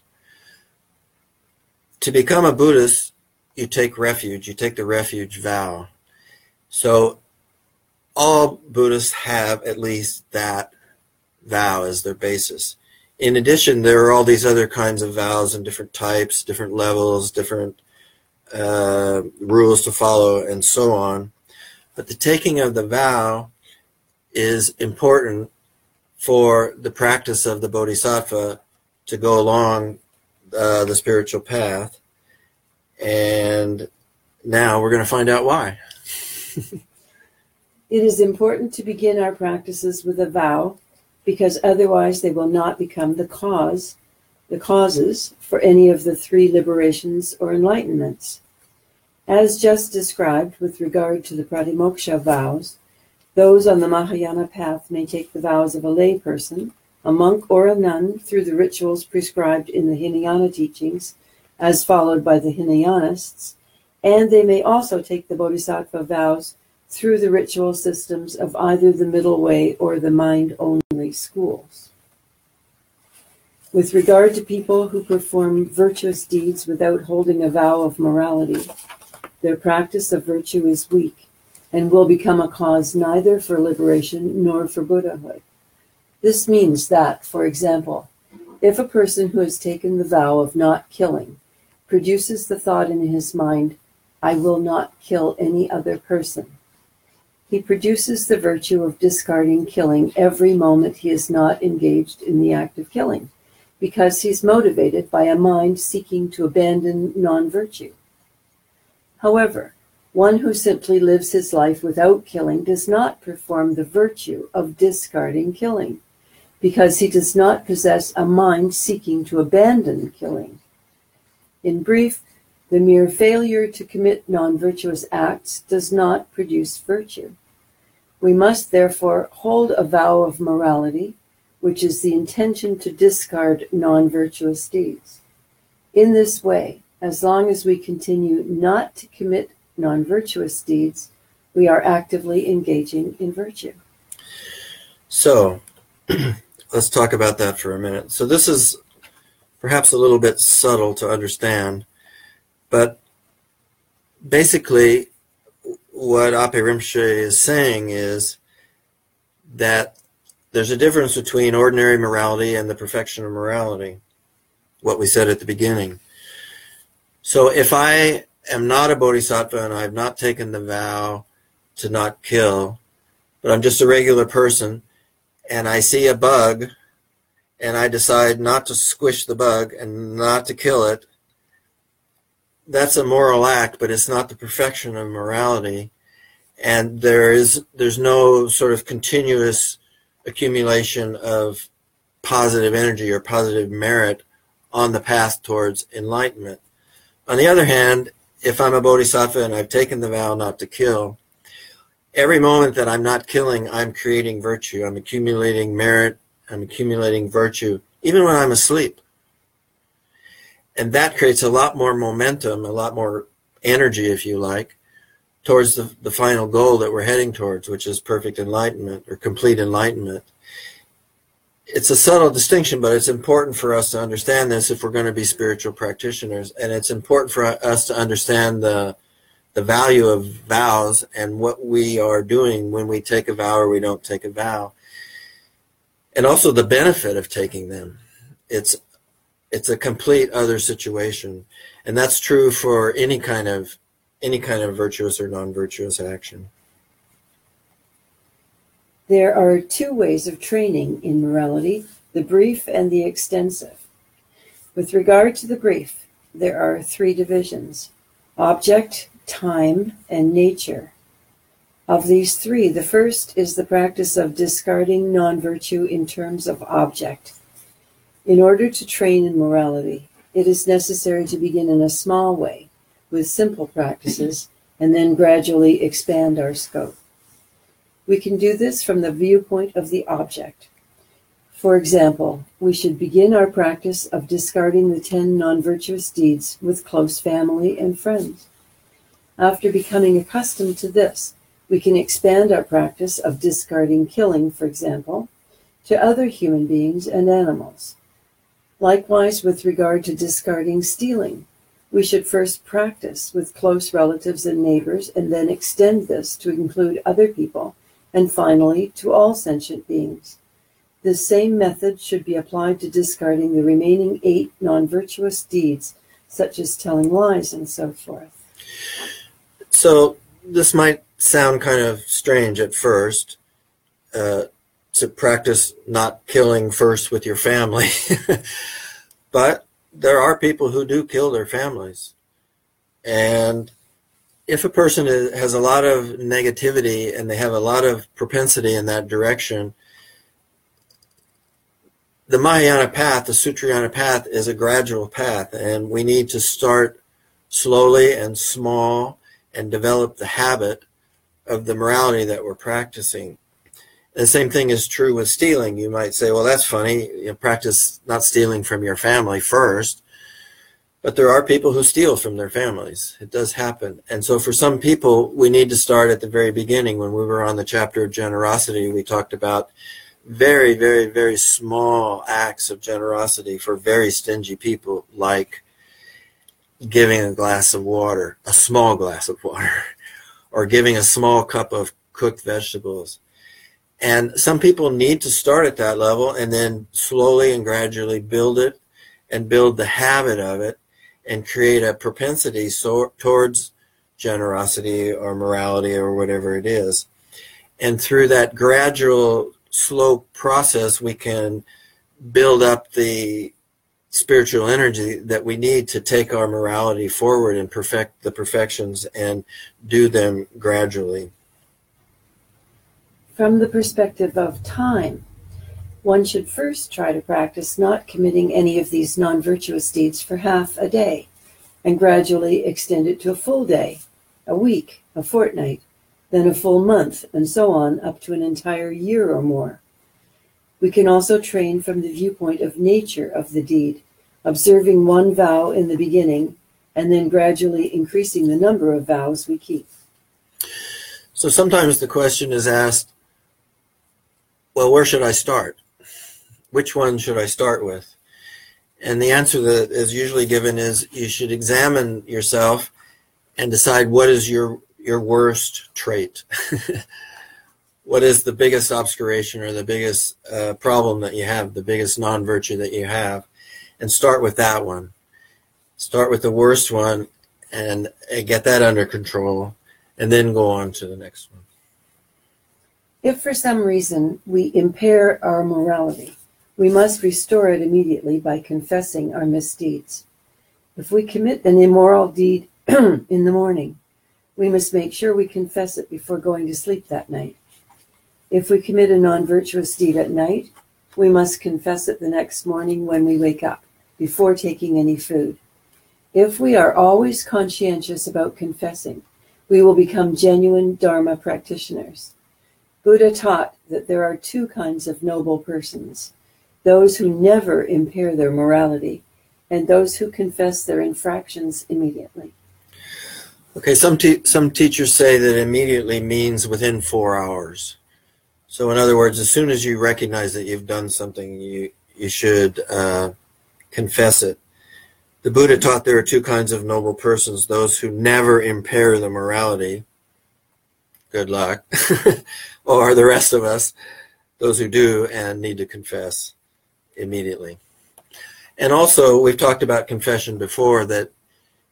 To become a Buddhist, you take refuge, you take the refuge vow. So all Buddhists have at least that vow as their basis. In addition, there are all these other kinds of vows and different types, different levels, different uh, rules to follow, and so on. But the taking of the vow is important for the practice of the bodhisattva to go along uh, the spiritual path. And now we're going to find out why. It is important to begin our practices with a vow because otherwise they will not become the cause, the causes for any of the three liberations or enlightenments. As just described with regard to the pratimoksha vows, those on the Mahayana path may take the vows of a lay person, a monk or a nun through the rituals prescribed in the Hinayana teachings, as followed by the Hinayanists, and they may also take the bodhisattva vows through the ritual systems of either the middle way or the mind only schools. With regard to people who perform virtuous deeds without holding a vow of morality, their practice of virtue is weak, and will become a cause neither for liberation nor for Buddhahood. This means that, for example, if a person who has taken the vow of not killing produces the thought in his mind, I will not kill any other person, he produces the virtue of discarding killing every moment he is not engaged in the act of killing, because he's motivated by a mind seeking to abandon non virtue. However, one who simply lives his life without killing does not perform the virtue of discarding killing, because he does not possess a mind seeking to abandon killing. In brief, the mere failure to commit non virtuous acts does not produce virtue. We must therefore hold a vow of morality, which is the intention to discard non virtuous deeds. In this way, as long as we continue not to commit non virtuous deeds, we are actively engaging in virtue. So, let's talk about that for a minute. So, this is perhaps a little bit subtle to understand, but basically, what Appey Rinpoche is saying is that there's a difference between ordinary morality and the perfection of morality, what we said at the beginning. So if I am not a bodhisattva and I've not taken the vow to not kill, but I'm just a regular person and I see a bug and I decide not to squish the bug and not to kill it, that's a moral act, but it's not the perfection of morality. And there is there's no sort of continuous accumulation of positive energy or positive merit on the path towards enlightenment. On the other hand, if I'm a bodhisattva and I've taken the vow not to kill, every moment that I'm not killing, I'm creating virtue. I'm accumulating merit. I'm accumulating virtue, even when I'm asleep and that creates a lot more momentum, a lot more energy, if you like, towards the, the final goal that we're heading towards, which is perfect enlightenment or complete enlightenment. It's a subtle distinction, but it's important for us to understand this if we're going to be spiritual practitioners. And it's important for us to understand the, the value of vows and what we are doing when we take a vow or we don't take a vow. And also the benefit of taking them. It's it's a complete other situation. And that's true for any kind of any kind of virtuous or non-virtuous action. There are two ways of training in morality the brief and the extensive. With regard to the brief there are three divisions object time and nature. Of these three the first is the practice of discarding non-virtue in terms of object in order to train in morality, it is necessary to begin in a small way with simple practices and then gradually expand our scope. We can do this from the viewpoint of the object. For example, we should begin our practice of discarding the 10 non virtuous deeds with close family and friends. After becoming accustomed to this, we can expand our practice of discarding killing, for example, to other human beings and animals. Likewise, with regard to discarding stealing, we should first practice with close relatives and neighbors and then extend this to include other people and finally to all sentient beings. This same method should be applied to discarding the remaining eight non virtuous deeds, such as telling lies and so forth. So, this might sound kind of strange at first uh, to practice not killing first with your family. but there are people who do kill their families. And if a person is, has a lot of negativity and they have a lot of propensity in that direction, the Mahayana path, the Sutrayana path, is a gradual path, and we need to start slowly and small and develop the habit of the morality that we're practicing. The same thing is true with stealing. You might say, well, that's funny. You practice not stealing from your family first. But there are people who steal from their families. It does happen. And so for some people, we need to start at the very beginning. When we were on the chapter of generosity, we talked about very, very, very small acts of generosity for very stingy people, like giving a glass of water, a small glass of water, or giving a small cup of cooked vegetables. And some people need to start at that level and then slowly and gradually build it and build the habit of it and create a propensity so, towards generosity or morality or whatever it is. And through that gradual, slow process, we can build up the spiritual energy that we need to take our morality forward and perfect the perfections and do them gradually. From the perspective of time, one should first try to practice not committing any of these non virtuous deeds for half a day, and gradually extend it to a full day, a week, a fortnight, then a full month, and so on up to an entire year or more. We can also train from the viewpoint of nature of the deed, observing one vow in the beginning and then gradually increasing the number of vows we keep. So sometimes the question is asked, well, where should I start? Which one should I start with? And the answer that is usually given is you should examine yourself and decide what is your your worst trait. what is the biggest obscuration or the biggest uh, problem that you have, the biggest non virtue that you have, and start with that one. Start with the worst one and, and get that under control, and then go on to the next one. If for some reason we impair our morality, we must restore it immediately by confessing our misdeeds. If we commit an immoral deed in the morning, we must make sure we confess it before going to sleep that night. If we commit a non virtuous deed at night, we must confess it the next morning when we wake up, before taking any food. If we are always conscientious about confessing, we will become genuine Dharma practitioners. Buddha taught that there are two kinds of noble persons those who never impair their morality, and those who confess their infractions immediately. Okay, some te- some teachers say that immediately means within four hours. So, in other words, as soon as you recognize that you've done something, you you should uh, confess it. The Buddha taught there are two kinds of noble persons: those who never impair the morality. Good luck, or the rest of us, those who do and need to confess immediately. And also, we've talked about confession before that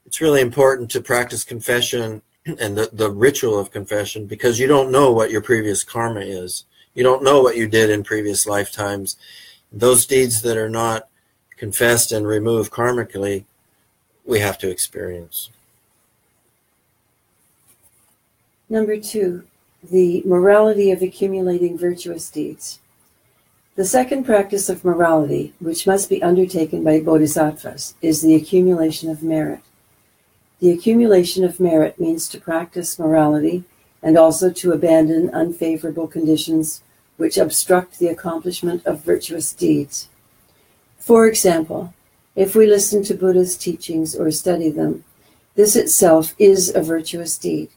it's really important to practice confession and the, the ritual of confession because you don't know what your previous karma is. You don't know what you did in previous lifetimes. Those deeds that are not confessed and removed karmically, we have to experience. Number two, the morality of accumulating virtuous deeds. The second practice of morality, which must be undertaken by bodhisattvas, is the accumulation of merit. The accumulation of merit means to practice morality and also to abandon unfavorable conditions which obstruct the accomplishment of virtuous deeds. For example, if we listen to Buddha's teachings or study them, this itself is a virtuous deed.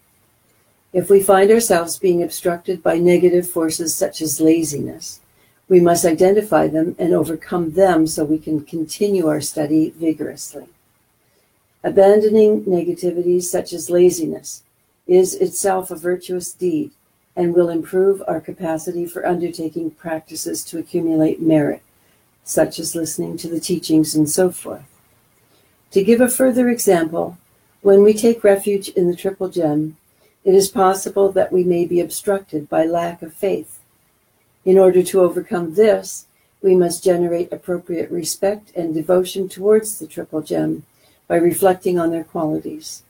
If we find ourselves being obstructed by negative forces such as laziness, we must identify them and overcome them so we can continue our study vigorously. Abandoning negativities such as laziness is itself a virtuous deed and will improve our capacity for undertaking practices to accumulate merit, such as listening to the teachings and so forth. To give a further example, when we take refuge in the Triple Gem, it is possible that we may be obstructed by lack of faith in order to overcome this, we must generate appropriate respect and devotion towards the triple gem by reflecting on their qualities.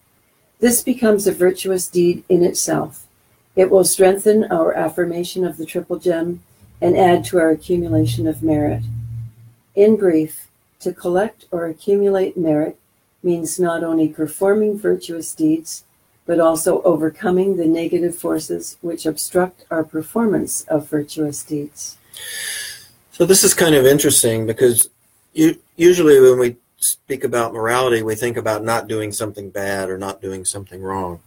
This becomes a virtuous deed in itself. It will strengthen our affirmation of the triple gem and add to our accumulation of merit. In brief, to collect or accumulate merit means not only performing virtuous deeds, but also overcoming the negative forces which obstruct our performance of virtuous deeds. So, this is kind of interesting because you, usually when we speak about morality, we think about not doing something bad or not doing something wrong,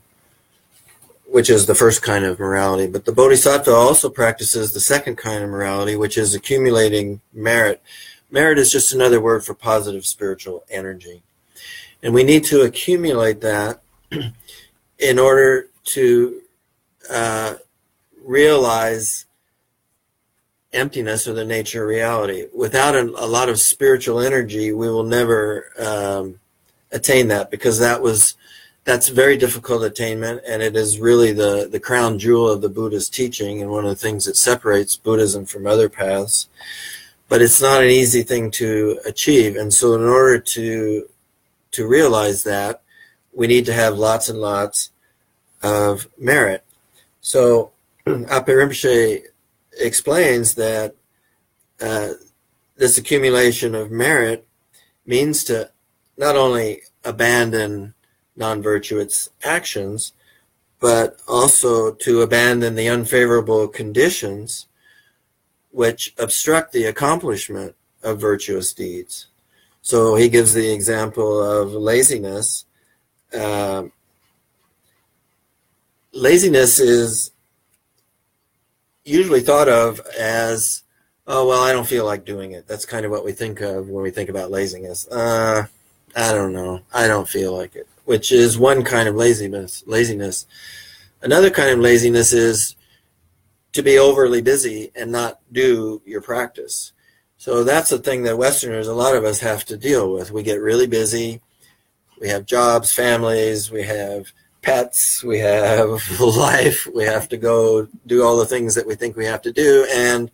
which is the first kind of morality. But the Bodhisattva also practices the second kind of morality, which is accumulating merit. Merit is just another word for positive spiritual energy. And we need to accumulate that in order to uh, realize emptiness or the nature of reality. Without a, a lot of spiritual energy, we will never um, attain that because that was that's very difficult attainment and it is really the, the crown jewel of the Buddha's teaching and one of the things that separates Buddhism from other paths. But it's not an easy thing to achieve. And so in order to to realize that, we need to have lots and lots of merit. So Appey explains that uh, this accumulation of merit means to not only abandon non-virtuous actions, but also to abandon the unfavorable conditions which obstruct the accomplishment of virtuous deeds. So he gives the example of laziness. Uh, laziness is usually thought of as, oh, well, I don't feel like doing it. That's kind of what we think of when we think about laziness. Uh, I don't know. I don't feel like it, which is one kind of laziness. Laziness. Another kind of laziness is to be overly busy and not do your practice. So that's the thing that Westerners, a lot of us have to deal with. We get really busy. We have jobs, families, we have pets, we have life, we have to go do all the things that we think we have to do, and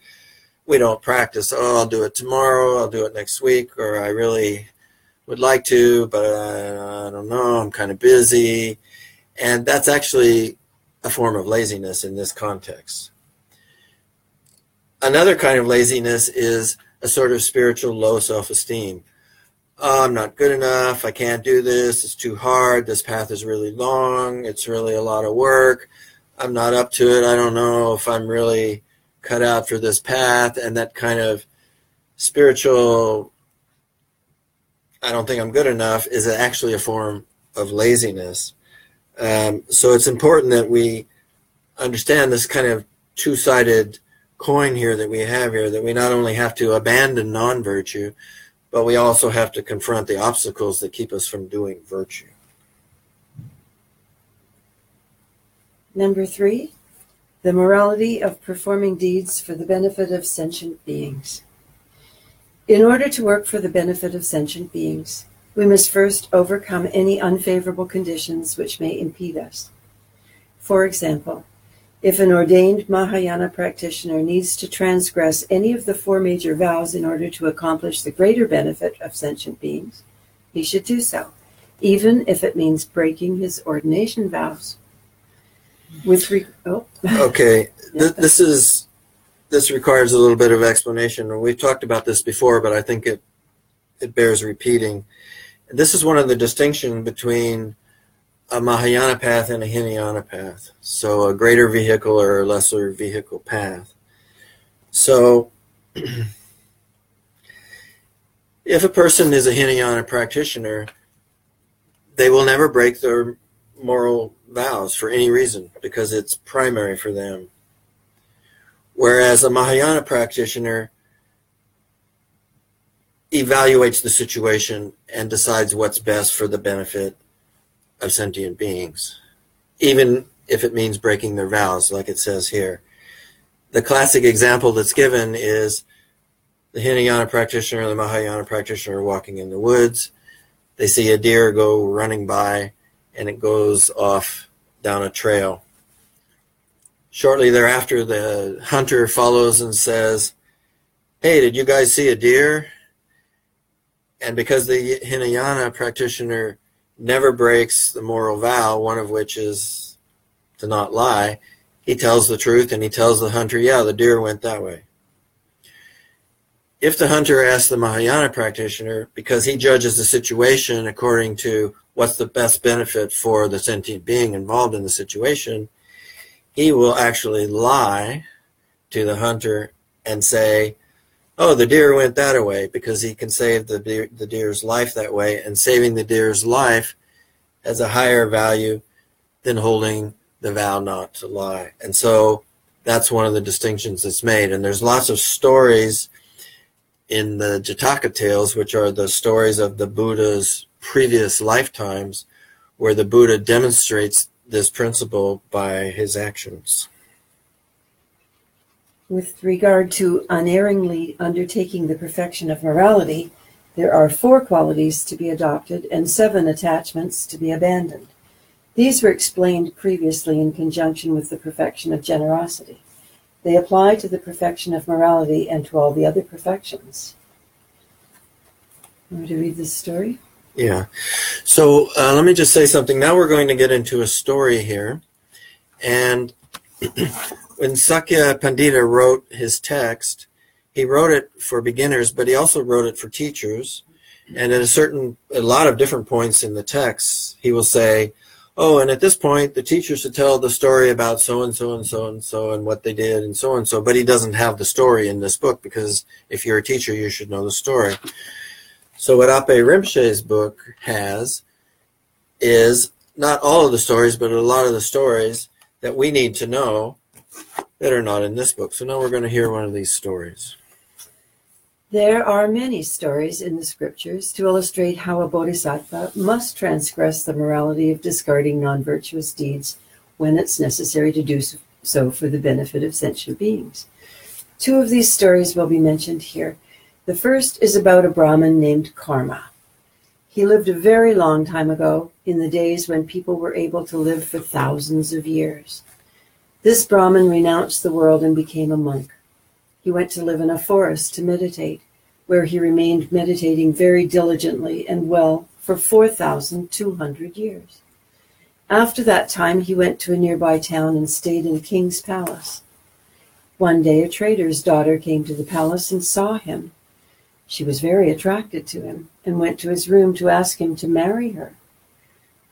we don't practice. Oh, I'll do it tomorrow, I'll do it next week, or I really would like to, but I, I don't know, I'm kind of busy. And that's actually a form of laziness in this context. Another kind of laziness is a sort of spiritual low self esteem oh, I'm not good enough. I can't do this. It's too hard. This path is really long. It's really a lot of work. I'm not up to it. I don't know if I'm really cut out for this path. And that kind of spiritual, I don't think I'm good enough, is actually a form of laziness. Um, so it's important that we understand this kind of two sided coin here that we have here, that we not only have to abandon non virtue, but we also have to confront the obstacles that keep us from doing virtue. Number three, the morality of performing deeds for the benefit of sentient beings. In order to work for the benefit of sentient beings, we must first overcome any unfavorable conditions which may impede us. For example, if an ordained Mahayana practitioner needs to transgress any of the four major vows in order to accomplish the greater benefit of sentient beings, he should do so, even if it means breaking his ordination vows. With re- oh. okay, Th- this is this requires a little bit of explanation. We've talked about this before, but I think it it bears repeating. This is one of the distinctions between a Mahayana path and a Hinayana path. So a greater vehicle or a lesser vehicle path. So if a person is a Hinayana practitioner, they will never break their moral vows for any reason because it's primary for them. Whereas a Mahayana practitioner evaluates the situation and decides what's best for the benefit of sentient beings, even if it means breaking their vows, like it says here. The classic example that's given is the Hinayana practitioner the Mahayana practitioner walking in the woods. They see a deer go running by, and it goes off down a trail. Shortly thereafter, the hunter follows and says, Hey, did you guys see a deer? And because the Hinayana practitioner never breaks the moral vow, one of which is to not lie, he tells the truth and he tells the hunter, yeah, the deer went that way. If the hunter asks the Mahayana practitioner, because he judges the situation according to what's the best benefit for the sentient being involved in the situation, he will actually lie to the hunter and say, oh, the deer went that way because he can save the deer, the deer's life that way, and saving the deer's life has a higher value than holding the vow not to lie. And so that's one of the distinctions that's made. And there's lots of stories in the Jataka tales, which are the stories of the Buddha's previous lifetimes, where the Buddha demonstrates this principle by his actions. With regard to unerringly undertaking the perfection of morality, there are four qualities to be adopted and seven attachments to be abandoned. These were explained previously in conjunction with the perfection of generosity. They apply to the perfection of morality and to all the other perfections. Want to read this story? Yeah. So uh, let me just say something. Now we're going to get into a story here. And when Sakya Pandita wrote his text, he wrote it for beginners, but he also wrote it for teachers. And at a certain, a lot of different points in the text, he will say, oh, and at this point, the teacher should tell the story about so and so and so and so and what they did and so and so. But he doesn't have the story in this book because if you're a teacher, you should know the story. So what Appey Rinpoche's book has is not all of the stories, but a lot of the stories that we need to know that are not in this book. So now we're going to hear one of these stories. There are many stories in the scriptures to illustrate how a bodhisattva must transgress the morality of discarding non virtuous deeds when it's necessary to do so for the benefit of sentient beings. Two of these stories will be mentioned here. The first is about a Brahmin named Karma. He lived a very long time ago, in the days when people were able to live for thousands of years. This Brahmin renounced the world and became a monk. He went to live in a forest to meditate, where he remained meditating very diligently and well for 4,200 years. After that time, he went to a nearby town and stayed in a king's palace. One day, a trader's daughter came to the palace and saw him. She was very attracted to him and went to his room to ask him to marry her.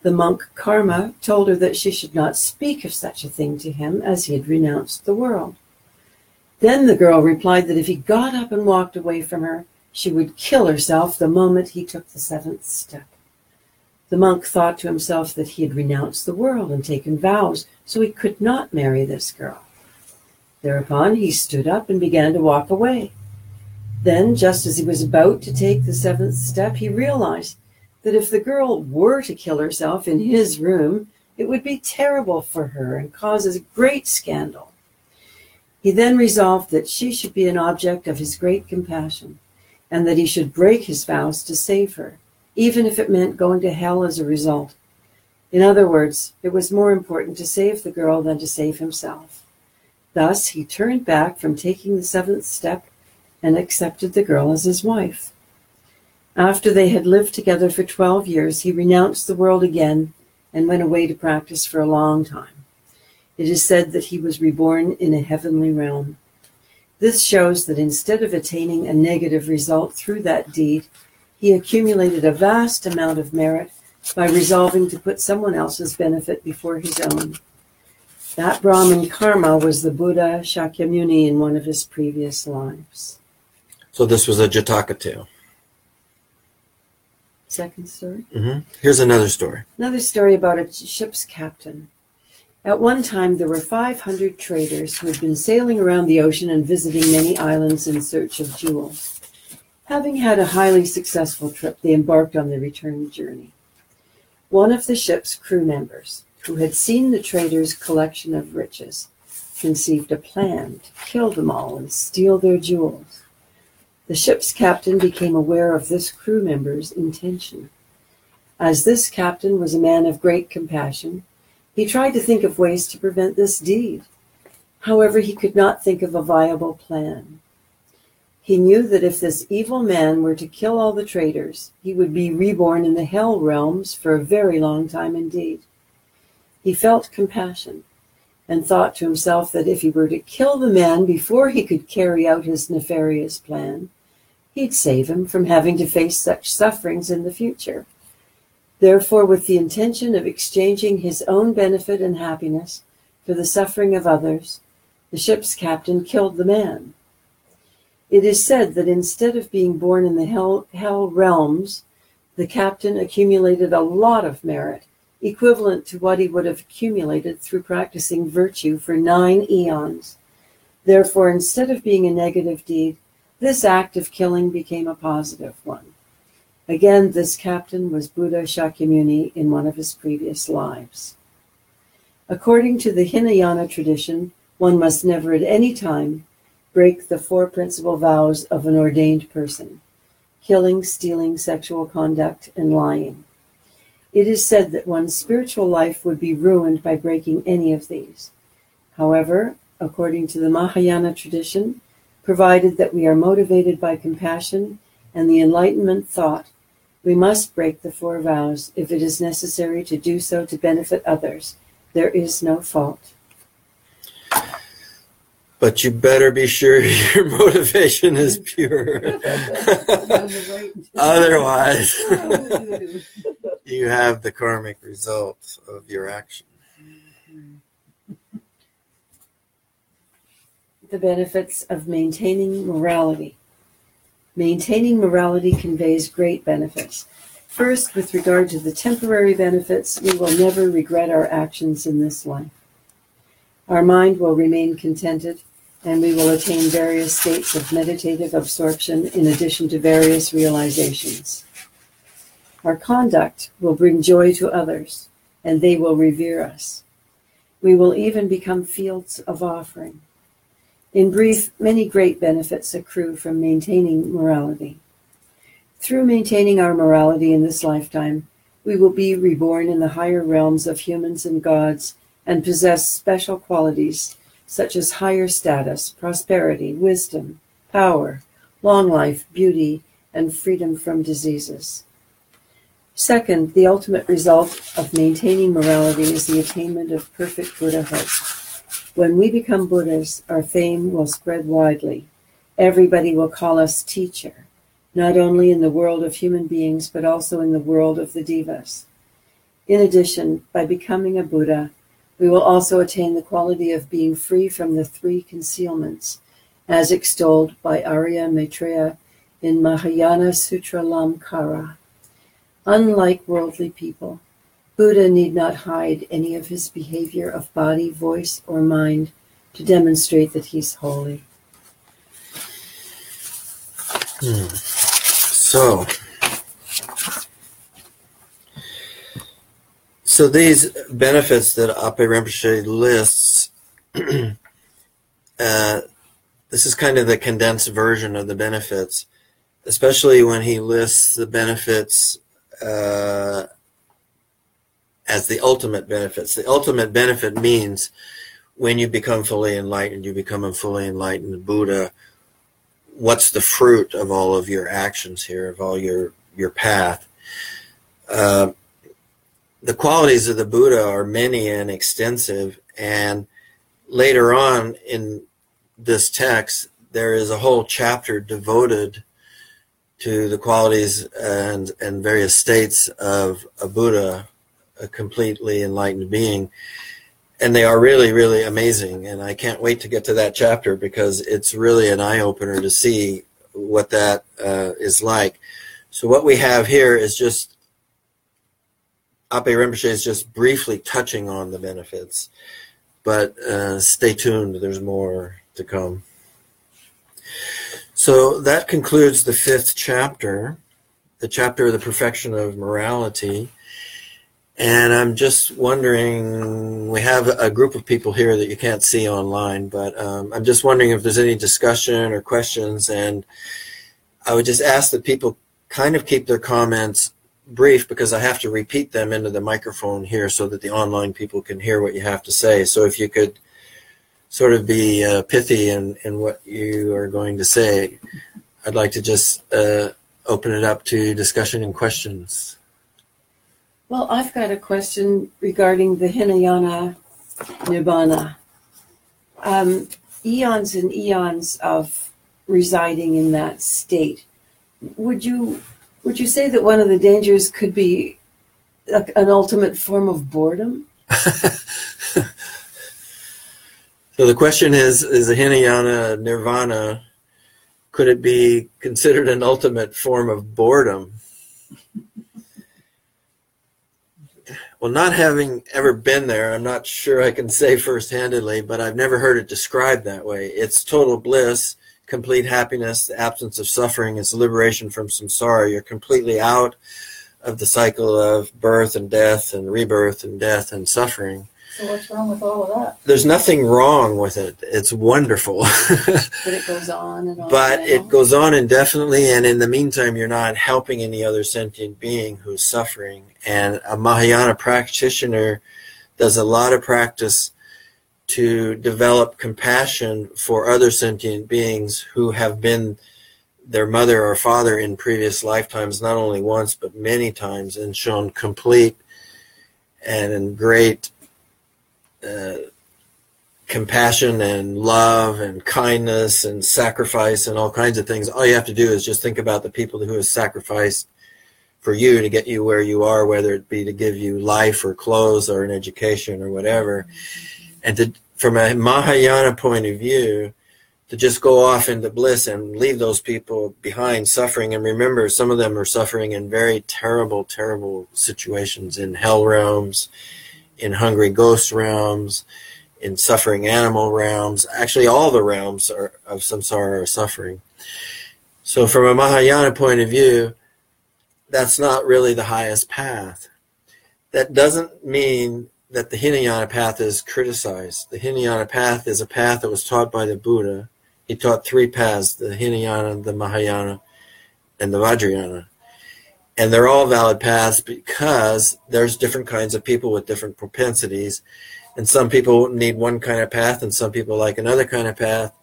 The monk Karma told her that she should not speak of such a thing to him as he had renounced the world. Then the girl replied that if he got up and walked away from her, she would kill herself the moment he took the seventh step. The monk thought to himself that he had renounced the world and taken vows, so he could not marry this girl. Thereupon he stood up and began to walk away. Then, just as he was about to take the seventh step, he realized that if the girl were to kill herself in his room, it would be terrible for her and cause a great scandal. He then resolved that she should be an object of his great compassion, and that he should break his vows to save her, even if it meant going to hell as a result. In other words, it was more important to save the girl than to save himself. Thus, he turned back from taking the seventh step and accepted the girl as his wife. After they had lived together for 12 years, he renounced the world again and went away to practice for a long time. It is said that he was reborn in a heavenly realm. This shows that instead of attaining a negative result through that deed, he accumulated a vast amount of merit by resolving to put someone else's benefit before his own. That Brahmin karma was the Buddha Shakyamuni in one of his previous lives. So this was a Jataka tale. Second story. Mm-hmm. Here's another story. Another story about a ship's captain. At one time, there were 500 traders who had been sailing around the ocean and visiting many islands in search of jewels. Having had a highly successful trip, they embarked on their return journey. One of the ship's crew members, who had seen the traders' collection of riches, conceived a plan to kill them all and steal their jewels. The ship's captain became aware of this crew member's intention. As this captain was a man of great compassion, he tried to think of ways to prevent this deed. However, he could not think of a viable plan. He knew that if this evil man were to kill all the traitors, he would be reborn in the hell realms for a very long time indeed. He felt compassion and thought to himself that if he were to kill the man before he could carry out his nefarious plan, he'd save him from having to face such sufferings in the future. Therefore, with the intention of exchanging his own benefit and happiness for the suffering of others, the ship's captain killed the man. It is said that instead of being born in the hell, hell realms, the captain accumulated a lot of merit, equivalent to what he would have accumulated through practicing virtue for nine eons. Therefore, instead of being a negative deed, this act of killing became a positive one. Again, this captain was Buddha Shakyamuni in one of his previous lives. According to the Hinayana tradition, one must never at any time break the four principal vows of an ordained person killing, stealing, sexual conduct, and lying. It is said that one's spiritual life would be ruined by breaking any of these. However, according to the Mahayana tradition, provided that we are motivated by compassion and the enlightenment thought, we must break the four vows if it is necessary to do so to benefit others. There is no fault. But you better be sure your motivation is pure. Otherwise, you have the karmic result of your action. Mm-hmm. The benefits of maintaining morality. Maintaining morality conveys great benefits. First, with regard to the temporary benefits, we will never regret our actions in this life. Our mind will remain contented, and we will attain various states of meditative absorption in addition to various realizations. Our conduct will bring joy to others, and they will revere us. We will even become fields of offering. In brief, many great benefits accrue from maintaining morality. Through maintaining our morality in this lifetime, we will be reborn in the higher realms of humans and gods and possess special qualities such as higher status, prosperity, wisdom, power, long life, beauty, and freedom from diseases. Second, the ultimate result of maintaining morality is the attainment of perfect Buddhahood. When we become Buddhas, our fame will spread widely. Everybody will call us teacher, not only in the world of human beings, but also in the world of the devas. In addition, by becoming a Buddha, we will also attain the quality of being free from the three concealments, as extolled by Arya Maitreya in Mahayana Sutra Lamkara. Unlike worldly people, Buddha need not hide any of his behavior of body, voice, or mind to demonstrate that he's holy. Hmm. So, So these benefits that Appey Rinpoche lists, uh, this is kind of the condensed version of the benefits, especially when he lists the benefits uh, as the ultimate benefits. The ultimate benefit means when you become fully enlightened, you become a fully enlightened Buddha. What's the fruit of all of your actions here, of all your your path? Uh, the qualities of the Buddha are many and extensive, and later on in this text, there is a whole chapter devoted to the qualities and, and various states of a Buddha, a completely enlightened being. And they are really, really amazing. And I can't wait to get to that chapter because it's really an eye opener to see what that uh, is like. So, what we have here is just Appey Rinpoche is just briefly touching on the benefits, but uh, stay tuned. There's more to come. So that concludes the fifth chapter, the chapter of the perfection of morality. And I'm just wondering, we have a group of people here that you can't see online, but um, I'm just wondering if there's any discussion or questions. And I would just ask that people kind of keep their comments brief because I have to repeat them into the microphone here so that the online people can hear what you have to say. So if you could sort of be uh, pithy in, in what you are going to say, I'd like to just uh, open it up to discussion and questions. Well, I've got a question regarding the Hinayana Nibbana. Um, eons and eons of residing in that state. Would you would you say that one of the dangers could be a, an ultimate form of boredom? so the question is: Is the Hinayana Nirvana could it be considered an ultimate form of boredom? Well, not having ever been there, I'm not sure I can say first-handedly, but I've never heard it described that way. It's total bliss complete happiness, the absence of suffering, is liberation from samsara. You're completely out of the cycle of birth and death and rebirth and death and suffering. So what's wrong with all of that? There's nothing wrong with it. It's wonderful. But it goes on and on. but and it on. goes on indefinitely, and in the meantime, you're not helping any other sentient being who's suffering. And a Mahayana practitioner does a lot of practice to develop compassion for other sentient beings who have been their mother or father in previous lifetimes, not only once, but many times, and shown complete and great compassion and love and kindness and sacrifice and all kinds of things. All you have to do is just think about the people who have sacrificed for you to get you where you are, whether it be to give you life or clothes or an education or whatever. And to, from a Mahayana point of view, to just go off into bliss and leave those people behind suffering. And remember, some of them are suffering in very terrible, terrible situations in hell realms, in hungry ghost realms, in suffering animal realms. Actually, all the realms are, of samsara are suffering. So, from a Mahayana point of view, that's not really the highest path. That doesn't mean that the Hinayana path is criticized. The Hinayana path is a path that was taught by the Buddha. He taught three paths the Hinayana, the Mahayana, and the Vajrayana. And they're all valid paths because there's different kinds of people with different propensities. And some people need one kind of path, and some people like another kind of path.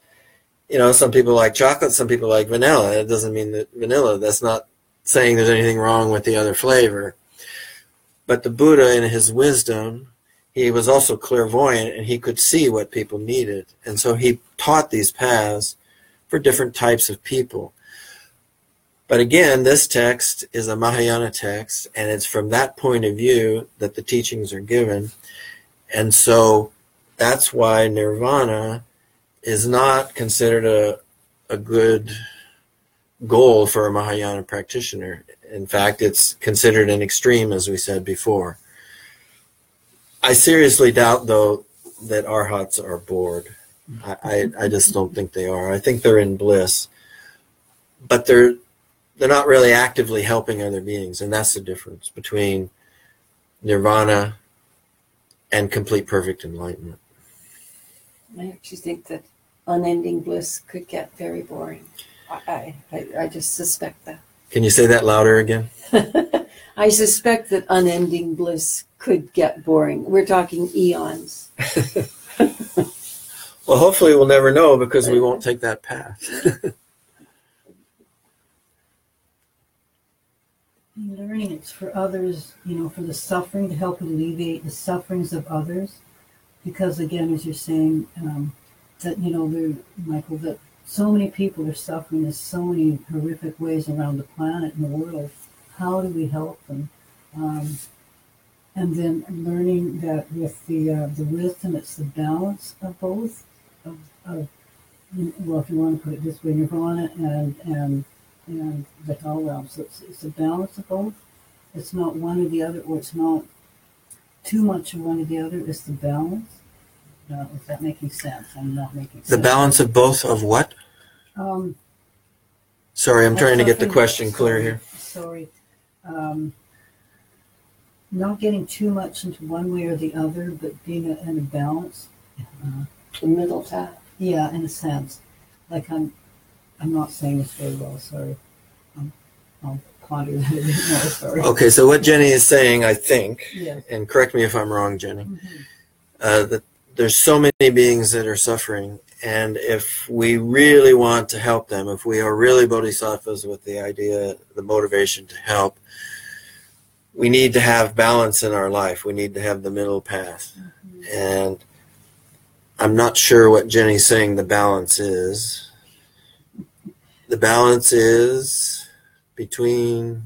You know, some people like chocolate, some people like vanilla. It doesn't mean that vanilla, that's not saying there's anything wrong with the other flavor. But the Buddha, in his wisdom, he was also clairvoyant and he could see what people needed. And so he taught these paths for different types of people. But again, this text is a Mahayana text, and it's from that point of view that the teachings are given. And so that's why nirvana is not considered a, a good goal for a Mahayana practitioner. In fact, it's considered an extreme, as we said before. I seriously doubt, though, that arhats are bored. I, I, I just don't think they are. I think they're in bliss, but they're they're not really actively helping other beings, and that's the difference between nirvana and complete perfect enlightenment. I actually think that unending bliss could get very boring. I, I, I just suspect that. Can you say that louder again? I suspect that unending bliss could get boring. We're talking eons. Well, hopefully we'll never know because we won't take that path. Learning it's for others, you know, for the suffering to help alleviate the sufferings of others. Because again, as you're saying, um, that you know, there, Michael, that so many people are suffering in so many horrific ways around the planet and the world. How do we help them? Um, and then learning that with the uh, the wisdom, it's the balance of both. Of, of well, if you want to put it this way, nirvana and and and the hell realm. So it's, it's a balance of both. It's not one or the other, or it's not too much of one or the other. It's the balance. Uh, is that making sense? I'm not making sense. The balance of both of what? Um, Sorry, I'm trying to get the suffering- question clear here. Sorry. Um, not getting too much into one way or the other, but being a, in a balance. Uh, The middle path. yeah, in a sense. Like I'm, I'm not saying this very well. Sorry. Um, I'll ponder that a bit more. Sorry. Okay, so what Jenny is saying, I think, Yes. and correct me if I'm wrong, Jenny, Mhm. uh, that there's so many beings that are suffering, and if we really want to help them, if we are really bodhisattvas with the idea, the motivation to help, we need to have balance in our life. We need to have the middle path. And I'm not sure what Jenny's saying the balance is. The balance is between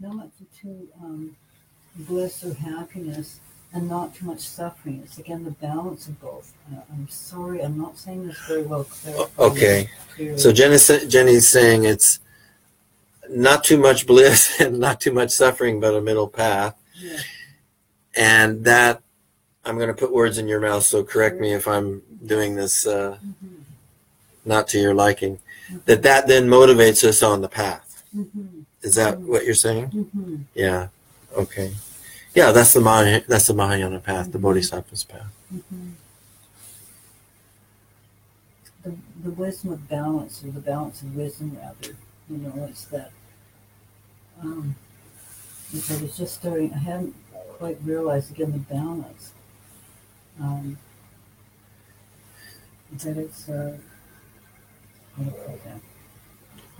not much too um, bliss or happiness and not too much suffering. It's again the balance of both. Uh, I'm sorry, I'm not saying this very well. Clear, okay. clearly. So Jenny's, Jenny's saying it's not too much bliss and not too much suffering, but a middle path. Yeah. And that, I'm going to put words in your mouth, so correct me if I'm doing this uh, Mhm. not to your liking. That that then motivates us on the path. Mhm. Is that what you're saying? Mhm. Yeah. Okay. Yeah, that's the Mah- that's the Mahayana path, the Bodhisattva's path. Mm-hmm. The, the wisdom of balance, or the balance of wisdom, rather. You know, it's that. Um, I was just starting, I hadn't quite realized again the balance. Um, that it's, uh, how to put that?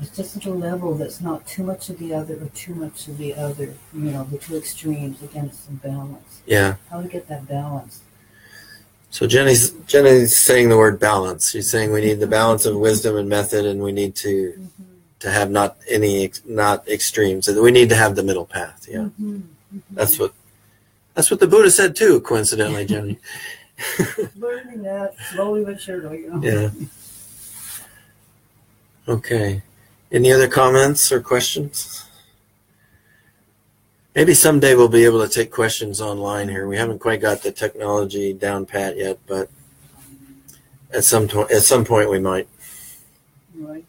It's just at a level that's not too much of the other or too much of the other. You know, the two extremes. Again, it's some balance. Yeah. How to get that balance. So Jenny's Jenny's saying the word balance. She's saying we need the balance of wisdom and method, and we need to Mm-hmm. to have not any not extremes. We need to have the middle path. Yeah, Mm-hmm. that's what that's what the Buddha said too. Coincidentally, Jenny. learning that slowly but surely. You know? Yeah. Okay. Any other comments or questions? Maybe someday we'll be able to take questions online here. We haven't quite got the technology down pat yet, but at some to- at some point we might. Right.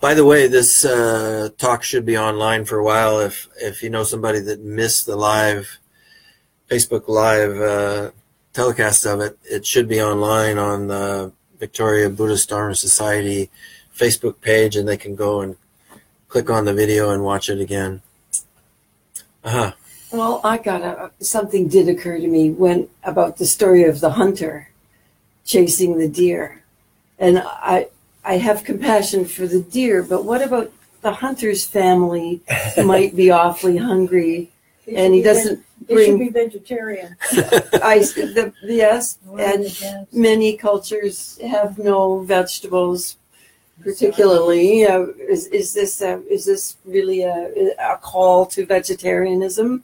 By the way, this uh, talk should be online for a while. If if you know somebody that missed the live Facebook live uh, telecast of it, it should be online on the Victoria Buddhist Dharma Society Facebook page, and they can go and click on the video and watch it again. Uh-huh. Well, I got a, something did occur to me when about the story of the hunter chasing the deer. And I I have compassion for the deer, but what about the hunter's family might be awfully hungry and he doesn't He should bring be vegetarian. I the, yes and many cultures have no vegetables particularly uh, is, is this a, is this really a, a call to vegetarianism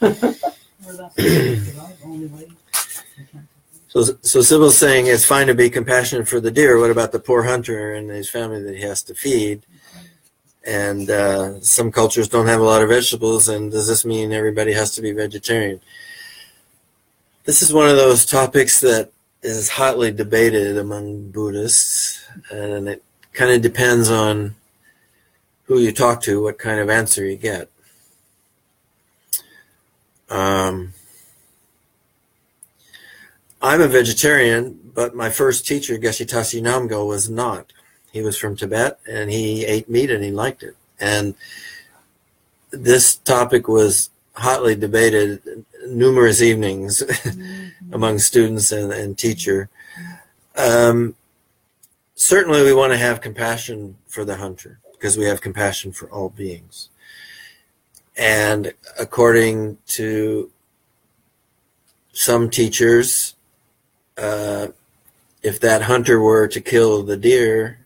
well, that's the only way. So, so Sybil's saying it's fine to be compassionate for the deer. What about the poor hunter and his family that he has to feed? And uh, some cultures don't have a lot of vegetables. And does this mean everybody has to be vegetarian? This is one of those topics that is hotly debated among Buddhists, and it kind of depends on who you talk to, what kind of answer you get. Um, I'm a vegetarian, but my first teacher, Geshe-Tashi Namgo, was not. He was from Tibet and he ate meat and he liked it. And this topic was hotly debated numerous evenings among students and, and teacher. Um, certainly, we want to have compassion for the hunter because we have compassion for all beings. And according to some teachers, uh, if that hunter were to kill the deer,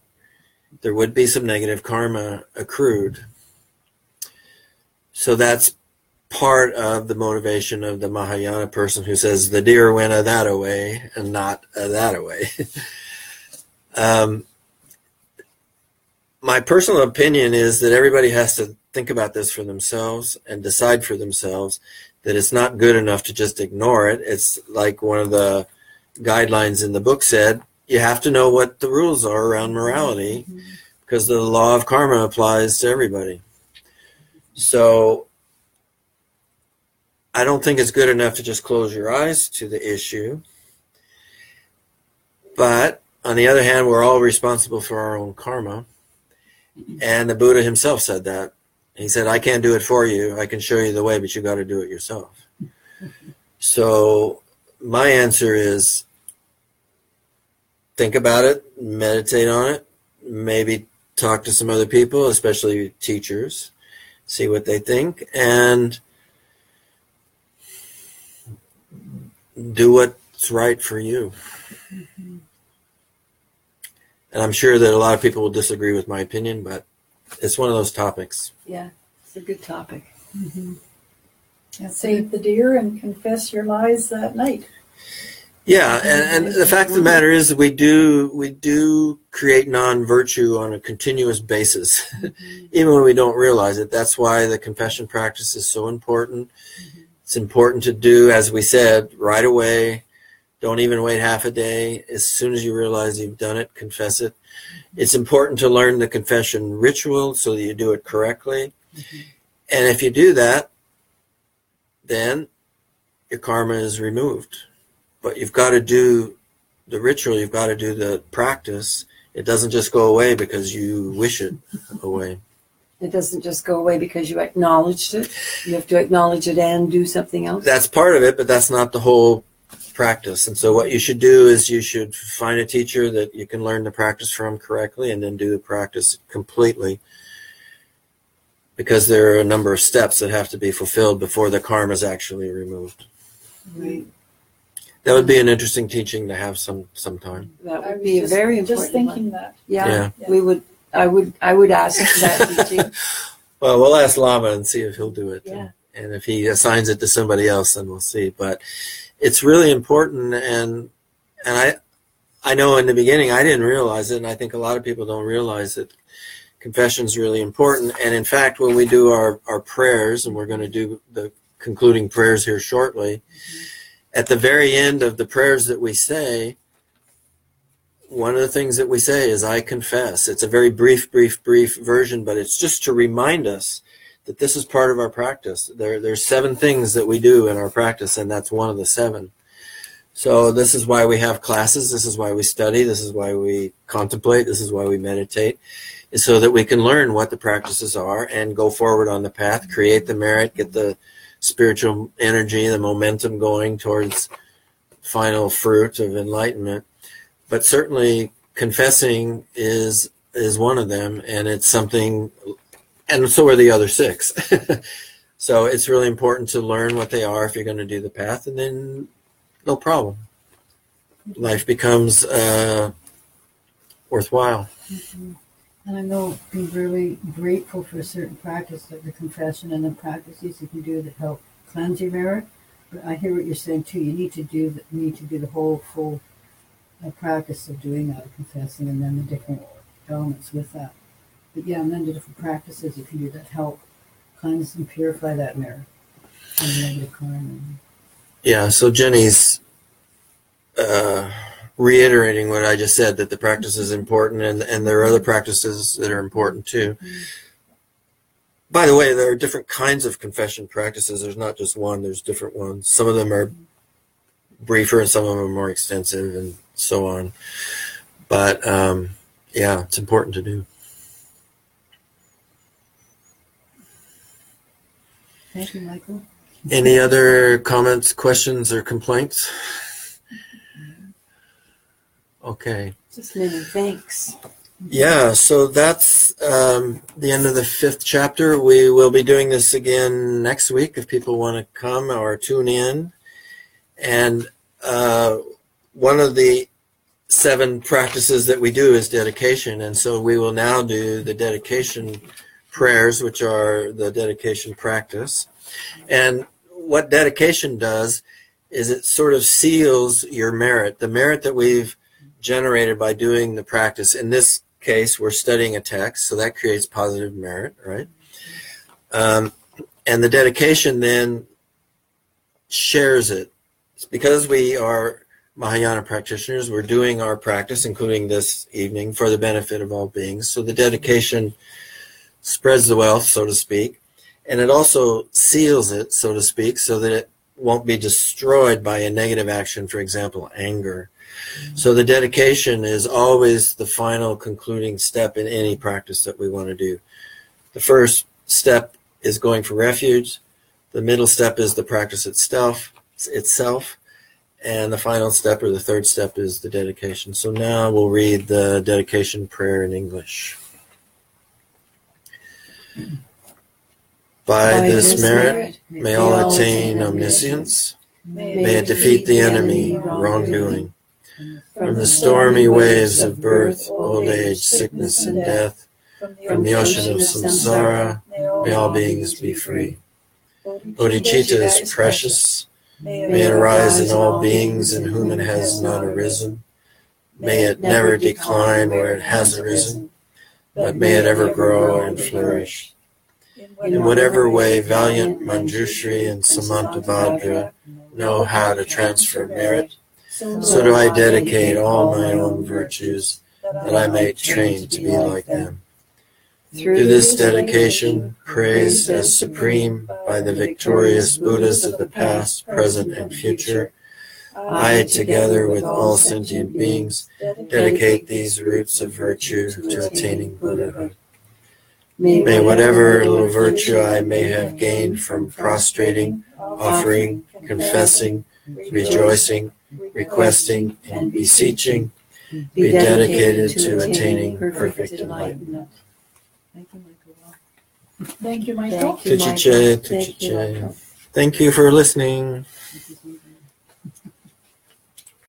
there would be some negative karma accrued. So that's part of the motivation of the Mahayana person who says the deer went a that away and not a that away. um, my personal opinion is that everybody has to think about this for themselves and decide for themselves that it's not good enough to just ignore it. It's like one of the guidelines in the book said you have to know what the rules are around morality because the law of karma applies to everybody. So I don't think it's good enough to just close your eyes to the issue. But on the other hand, we're all responsible for our own karma. And the Buddha himself said that. He said, I can't do it for you. I can show you the way, but you got to do it yourself. So my answer is think about it, meditate on it, maybe talk to some other people, especially teachers, see what they think, and do what's right for you. And I'm sure that a lot of people will disagree with my opinion, but it's one of those topics. yeah it's a good topic Mm-hmm. Save the deer and confess your lies that night. Yeah, and, and the fact of the matter is we do we do create non-virtue on a continuous basis, even when we don't realize it. That's why the confession practice is so important. It's important to do, as we said, right away. Don't even wait half a day. As soon as you realize you've done it, confess it. It's important to learn the confession ritual so that you do it correctly. And if you do that, then your karma is removed. But you've got to do the ritual, you've got to do the practice. It doesn't just go away because you wish it away. It doesn't just go away because you acknowledged it. You have to acknowledge it and do something else. That's part of it, but that's not the whole practice. And so what you should do is you should find a teacher that you can learn the practice from correctly and then do the practice completely. Because there are a number of steps that have to be fulfilled before the karma is actually removed. Right. That would be an interesting teaching to have some sometime. That I would was be a just- very important Just thinking that. one. Yeah, Yeah. Yeah. we would. I would. I would ask for that teaching. Well, we'll ask Lama and see if he'll do it. Yeah. And if he assigns it to somebody else, then we'll see. But it's really important, and and I I know in the beginning I didn't realize it, and I think a lot of people don't realize that confession is really important. And in fact, when we do our our prayers, and we're going to do the concluding prayers here shortly, mm-hmm. At the very end of the prayers that we say, one of the things that we say is I confess. It's a very brief, brief, brief version, but it's just to remind us that this is part of our practice. There, there's seven things that we do in our practice, and that's one of the seven. So this is why we have classes. This is why we study. This is why we contemplate. This is why we meditate, is so that we can learn what the practices are and go forward on the path, create the merit, get the spiritual energy, the momentum going towards final fruit of enlightenment. But certainly confessing is is one of them and it's something and so are the other six. So it's really important to learn what they are if you're going to do the path and then no problem. Life becomes uh, worthwhile And I know be really grateful for a certain practice, like the confession and the practices you can do that help cleanse your mirror. But I hear what you're saying too. You need to do the, need to do the whole full uh, practice of doing that, confessing, and then the different elements with that. But yeah, and then the different practices you can do that help cleanse and purify that mirror. and yeah so jenny's uh, reiterating what i just said that the practice is important and, and there are other practices that are important too By the way, there are different kinds of confession practices. There's not just one, there's different ones. Some of them are briefer and some of them are more extensive and so on. But um, yeah, it's important to do. Thank you, Michael. Any other comments, questions, or complaints? Okay. Just many thanks. Yeah, so that's um, the end of the fifth chapter. We will be doing this again next week if people want to come or tune in. And uh, one of the seven practices that we do is dedication. And so we will now do the dedication prayers, which are the dedication practice. And what dedication does is it sort of seals your merit, the merit that we've generated by doing the practice. In this case, we're studying a text, so that creates positive merit, right? Um, and the dedication then shares it. It's because we are Mahayana practitioners, we're doing our practice, including this evening, for the benefit of all beings. So the dedication spreads the wealth, so to speak, and it also seals it, so to speak, so that it won't be destroyed by a negative action, for example, anger. So the dedication is always the final concluding step in any practice that we want to do. The first step is going for refuge. The middle step is the practice itself, itself, and the final step or the third step is the dedication. So now we'll read the dedication prayer in English. By, this, merit, may all attain omniscience. May it defeat the enemy, wrongdoing. From the stormy waves of birth, old age, sickness, and death, from the ocean of samsara, may all beings be free. Bodhicitta is precious. May it arise in all beings in whom it has not arisen. May it never decline where it has arisen, but may it ever grow and flourish. In whatever way valiant Manjushri and Samantabhadra know how to transfer merit, so do I dedicate all my own virtues that I may train to be like them. Through this dedication, praised as supreme by the victorious Buddhas of the past, present, and future, I, together with all sentient beings, dedicate these roots of virtue to attaining Buddhahood. May whatever little virtue I may have gained from prostrating, offering, confessing, rejoicing, requesting, and beseeching be dedicated to attaining perfect enlightenment. Thank you, Michael. Thank you, Michael. Thank you, Michael. Thank you, tuchiche. Michael. Thank you for listening. Thank you